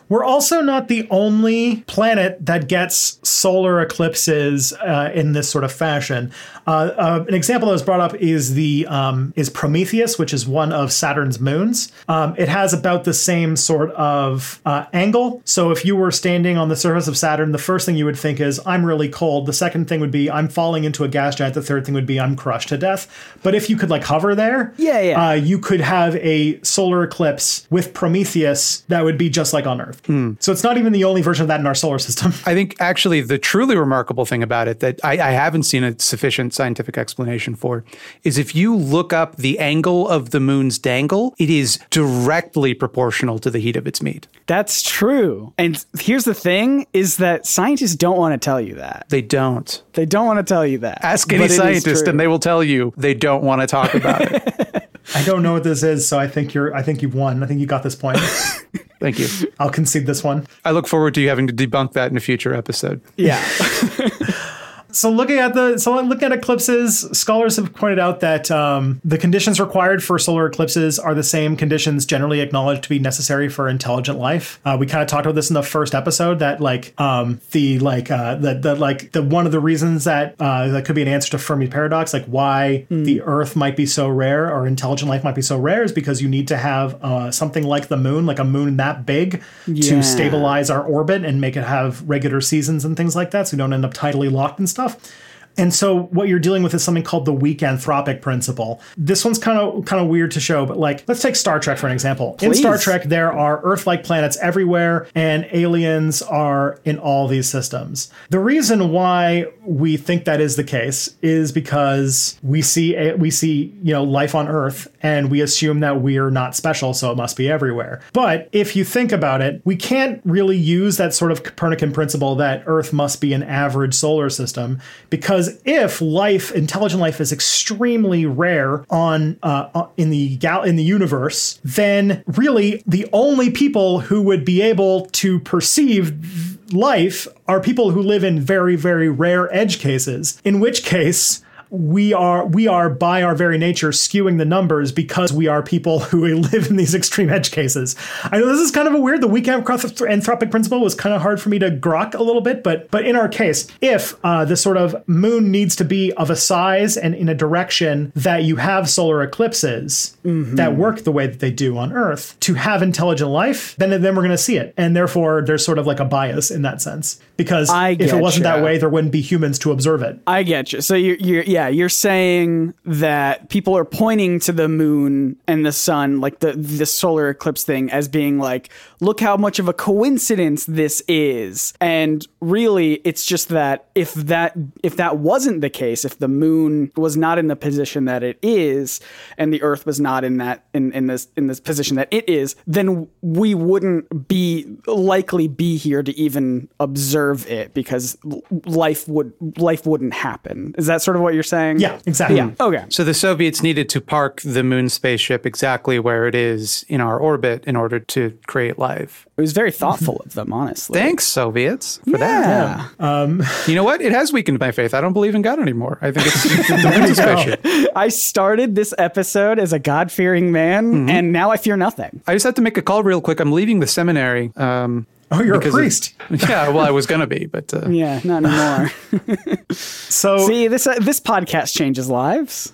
We're also not the only planet that gets solar eclipses uh, in this sort of fashion. Uh, uh, an example that was brought up is the um, is Prometheus, which is one of Saturn's moons. Um, it has about the same sort of uh, angle. So if you were standing on the surface of Saturn, the first thing you would think is I'm really cold. The second thing would be I'm falling into a gas giant. The third thing would be I'm crushed to death. But if you could like hover there, Yeah, yeah. uh, you could have a solar eclipse with Prometheus that would be just like on Earth. So it's not even the only version of that in our solar system. I think actually the truly remarkable thing about it that I, I haven't seen a sufficient scientific explanation for is if you look up the angle of the moon's dangle, it is directly proportional to the heat of its meat. That's true. And here's the thing is that scientists don't want to tell you that. They don't. They don't want to tell you that. Ask any scientist and they will tell you they don't want to talk about it. I don't know what this is, so I think you're. I think you've won. I think you got this point. Thank you. I'll concede this one. I look forward to you having to debunk that in a future episode. Yeah. So looking at the so looking at eclipses, scholars have pointed out that um, the conditions required for solar eclipses are the same conditions generally acknowledged to be necessary for intelligent life. Uh, we kind of talked about this in the first episode that like um, the like uh, the the like the one of the reasons that uh, that could be an answer to Fermi paradox, like why the Earth might be so rare or intelligent life might be so rare, is because you need to have uh, something like the moon, like a moon that big, Yeah. to stabilize our orbit and make it have regular seasons and things like that, so we don't end up tidally locked and stuff stuff. And so what you're dealing with is something called the weak anthropic principle. This one's kind of kind of weird to show, but like let's take Star Trek for an example. In Star Trek there are Earth-like planets everywhere and aliens are in all these systems. The reason why we think that is the case is because we see a, we see, you know, life on Earth and we assume that we are not special so it must be everywhere. But if you think about it, we can't really use that sort of Copernican principle that Earth must be an average solar system because if life, intelligent life, is extremely rare on uh, uh, in the gal in the universe, then really the only people who would be able to perceive life are people who live in very very rare edge cases. In which case we are we are by our very nature skewing the numbers because we are people who live in these extreme edge cases. I know this is kind of a weird. The weak anthropic anthropic principle was kind of hard for me to grok a little bit, but but in our case, if uh, the sort of moon needs to be of a size and in a direction that you have solar eclipses that work the way that they do on Earth to have intelligent life, then then we're going to see it, and therefore there's sort of like a bias in that sense because if it wasn't that way, there wouldn't be humans to observe it. I get you. So you're, you're, yeah, you're saying that people are pointing to the moon and the sun, like the the solar eclipse thing, as being like, look how much of a coincidence this is. And really, it's just that if that if that wasn't the case, if the moon was not in the position that it is, and the Earth was not in that in, in this in this position that it is, then we wouldn't be likely be here to even observe it because life would life wouldn't happen. Is that sort of what you're saying? Yeah, exactly. Yeah. Okay. So the Soviets needed to park the moon spaceship exactly where it is in our orbit in order to create life. It was very thoughtful of them, honestly. Thanks, Soviets, for that. Yeah. You know what? It has weakened my faith. I don't believe in God anymore. I think it's the moon's a spaceship. I started this episode as a God fearing man, and now I fear nothing. I just have to make a call real quick. I'm leaving the seminary. Um, Oh, you're a because of- priest. yeah, well, I was going to be, but uh, Yeah, not anymore. So See, this uh, this podcast changes lives.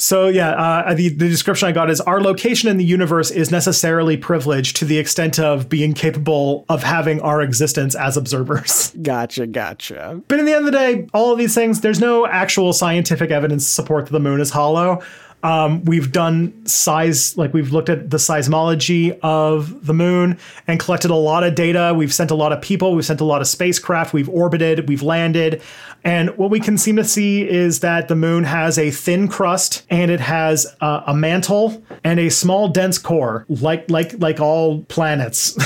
So yeah, uh, the the description I got is our location in the universe is necessarily privileged to the extent of being capable of having our existence as observers. Gotcha, gotcha. But in the end of the day, all of these things, there's no actual scientific evidence to support that the moon is hollow. Um, we've done size, like we've looked at the seismology of the moon and collected a lot of data. We've sent a lot of people, we've sent a lot of spacecraft, we've orbited, we've landed. And what we can seem to see is that the moon has a thin crust and it has uh, a mantle and a small dense core, like like like all planets.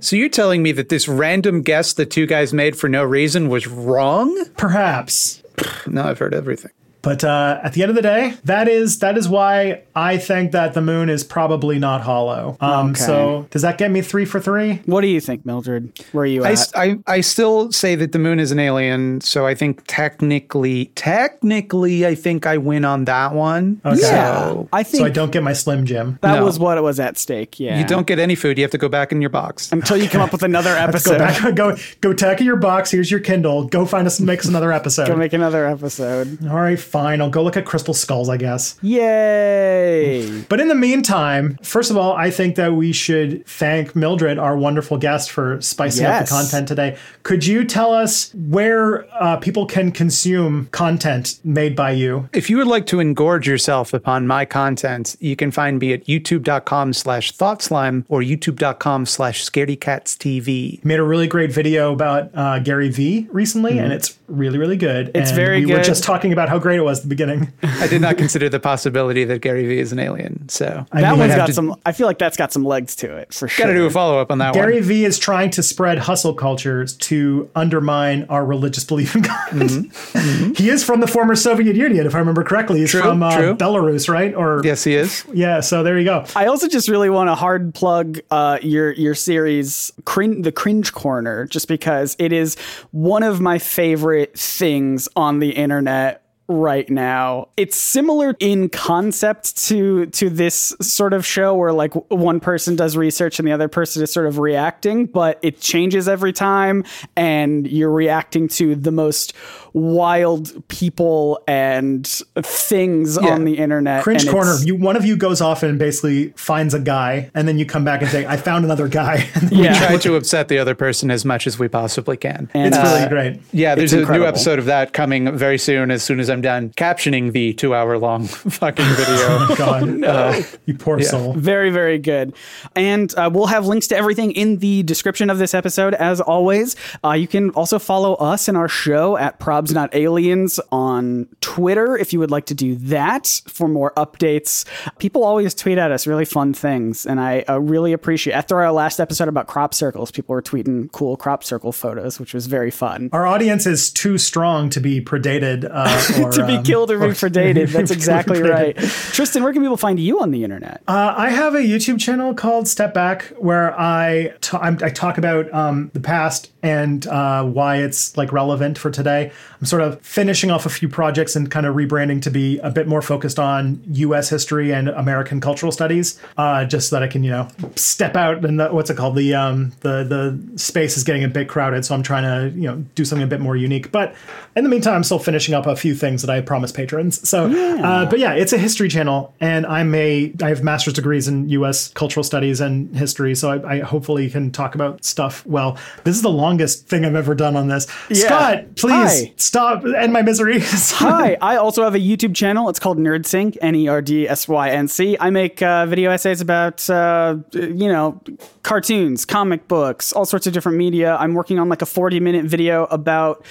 so you're telling me that this random guess the two guys made for no reason was wrong? Perhaps. No, I've heard everything. But uh, at the end of the day, that is that is why I think that the moon is probably not hollow. Um, Okay. So does that get me three for three? What do you think, Mildred? Where are you I, at? s- I, I still say that the moon is an alien, so I think technically, technically, I think I win on that one. Okay. yeah, So I think So I don't get my Slim Jim. that No. was what it was at stake. Yeah, you don't get any food. You have to go back in your box. until you come up with another episode. Go episode. back, go go tack your box. Here's your Kindle. Go find us, make us another episode. Go make another episode. All right, fine. I'll go look at crystal skulls, I guess. Yay! But in the meantime, first of all, I think that we should thank Mildred, our wonderful guest, for spicing up the content today. Could you tell us where uh, people can consume content made by you? If you would like to engorge yourself upon my content, you can find me at youtube.com slash thoughtslime or youtube.com slash scaredycatstv. Made a really great video about uh, Gary Vee recently, and it's really, really good. It's And very we were just talking about how great it was at the beginning. I did not consider the possibility that Gary Vee is an alien, so I That mean, one's I'd got to- some. I feel like that's got some legs to it for sure. got to do a follow up on that Gary one. Vee is trying to spread hustle cultures to undermine our religious belief in God. he is from the former Soviet Union, if I remember correctly. He's Mm-hmm. True, from uh, true. Belarus, right? Or Yes, he is. yeah. So there you go. I also just really want to hard plug uh, your your series, Crin- the Cringe Corner, just because it is one of my favorite things on the internet right now. It's similar in concept to to this sort of show where like one person does research and the other person is sort of reacting, but it changes every time and you're reacting to the most wild people and things on the internet. Cringe and corner. You one of you goes off and basically finds a guy, and then you come back and say, "I found another guy." Yeah. Try to upset the other person as much as we possibly can. And, it's uh, really great. Yeah, there's It's a incredible. new episode of that coming very soon as soon as I'm done captioning the two hour long fucking video. God, Oh, you poor soul. Very, very good. And uh, we'll have links to everything in the description of this episode, as always. Uh, you can also follow us and our show at Probs Not Aliens on Twitter if you would like to do that for more updates. People always tweet at us really fun things, and I uh, really appreciate After our last episode about crop circles, people were tweeting cool crop circle photos, which was very fun. Our audience is too strong to be predated uh, or to be um, killed or be predated. That's exactly right. Tristan, where can people find you on the internet? Uh, I have a YouTube channel called Step Back where I I'm, I talk about um, the past and uh, why it's like relevant for today. I'm sort of finishing off a few projects and kind of rebranding to be a bit more focused on U.S. history and American cultural studies, uh, just so that I can you know step out and the, what's it called the um, the the space is getting a bit crowded, so I'm trying to you know do something a bit more unique. But in the meantime, I'm still finishing up a few things that I promised patrons. So, uh, but yeah, it's a history channel, and I'm a I have master's degrees in U.S. cultural studies and history, so I, I hopefully can talk about stuff. Well, this is the longest thing I've ever done on this. Scott, please Hi. stop end my misery. Hi, I also have a YouTube channel. It's called NerdSync, N E R D S Y N C. I make uh, video essays about, uh, you know, cartoons, comic books, all sorts of different media. I'm working on like a 40 minute video about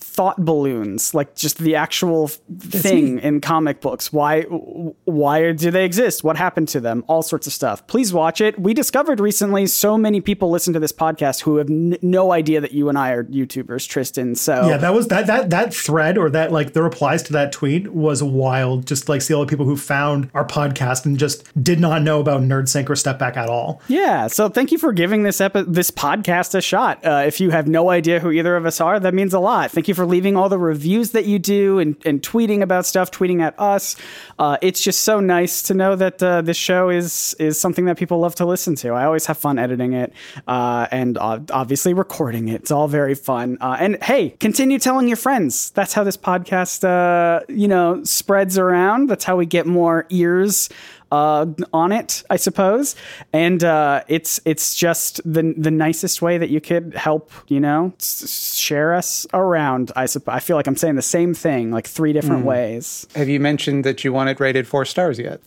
thought balloons, like just the actual f- thing in comic books. Why why do they exist? What happened to them? All sorts of stuff. Please watch it. We discovered recently so many people listen to this podcast who have n- no idea that you and I are YouTubers, Tristan. So Yeah, that was that that that thread or that like the replies to that tweet was wild. Just like see all the people who found our podcast and just did not know about NerdSync or Step Back at all. Yeah, so thank you for giving this epi- this podcast a shot. Uh, if you have no idea who either of us are, that means a lot. Thank you for leaving all the reviews that you do and, and tweeting about stuff, tweeting at us. Uh, it's just so nice to know that uh, this show is is something that people love to listen to. I always have fun editing it uh, and obviously recording it. It's all very fun. Uh, and hey, continue telling your friends. That's how this podcast, uh, you know, spreads around. That's how we get more ears uh, on it, I suppose. And uh, it's it's just the the nicest way that you could help, you know, s- share us around. I supp- I feel like I'm saying the same thing, like three different ways. Have you mentioned that you want it rated four stars yet?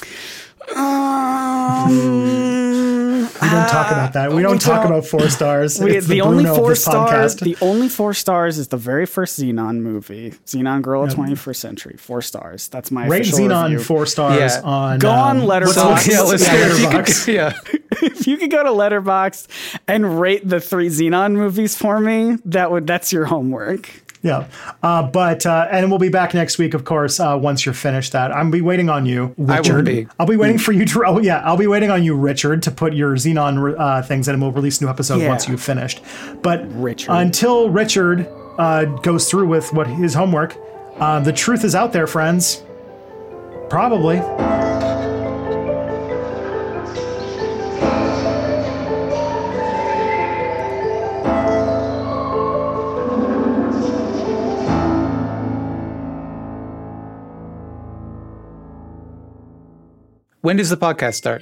We don't talk about that. We don't talk don't. about four stars. We, It's the, only Bruno four this stars, podcast. the only four stars is the very first Zenon movie, Zenon Girl of 21st Century. Four stars. That's my Rate Zenon review. four stars Yeah. on Go on um, Letterboxd. what's Yeah, what's the listeners, you could- Letterboxd? yeah. if you could go to Letterboxd and rate the three Zenon movies for me, that would that's your homework. Yeah. Uh, but, uh, and we'll be back next week, of course, uh, once you're finished that. I'm be waiting on you, Richard. I will be. I'll be waiting for you to, oh, yeah, I'll be waiting on you, Richard, to put your Zenon uh, things in and we'll release a new episode Yeah. once you've finished. But Richard. until Richard uh, goes through with what his homework, uh, the truth is out there, friends. Probably. When does the podcast start?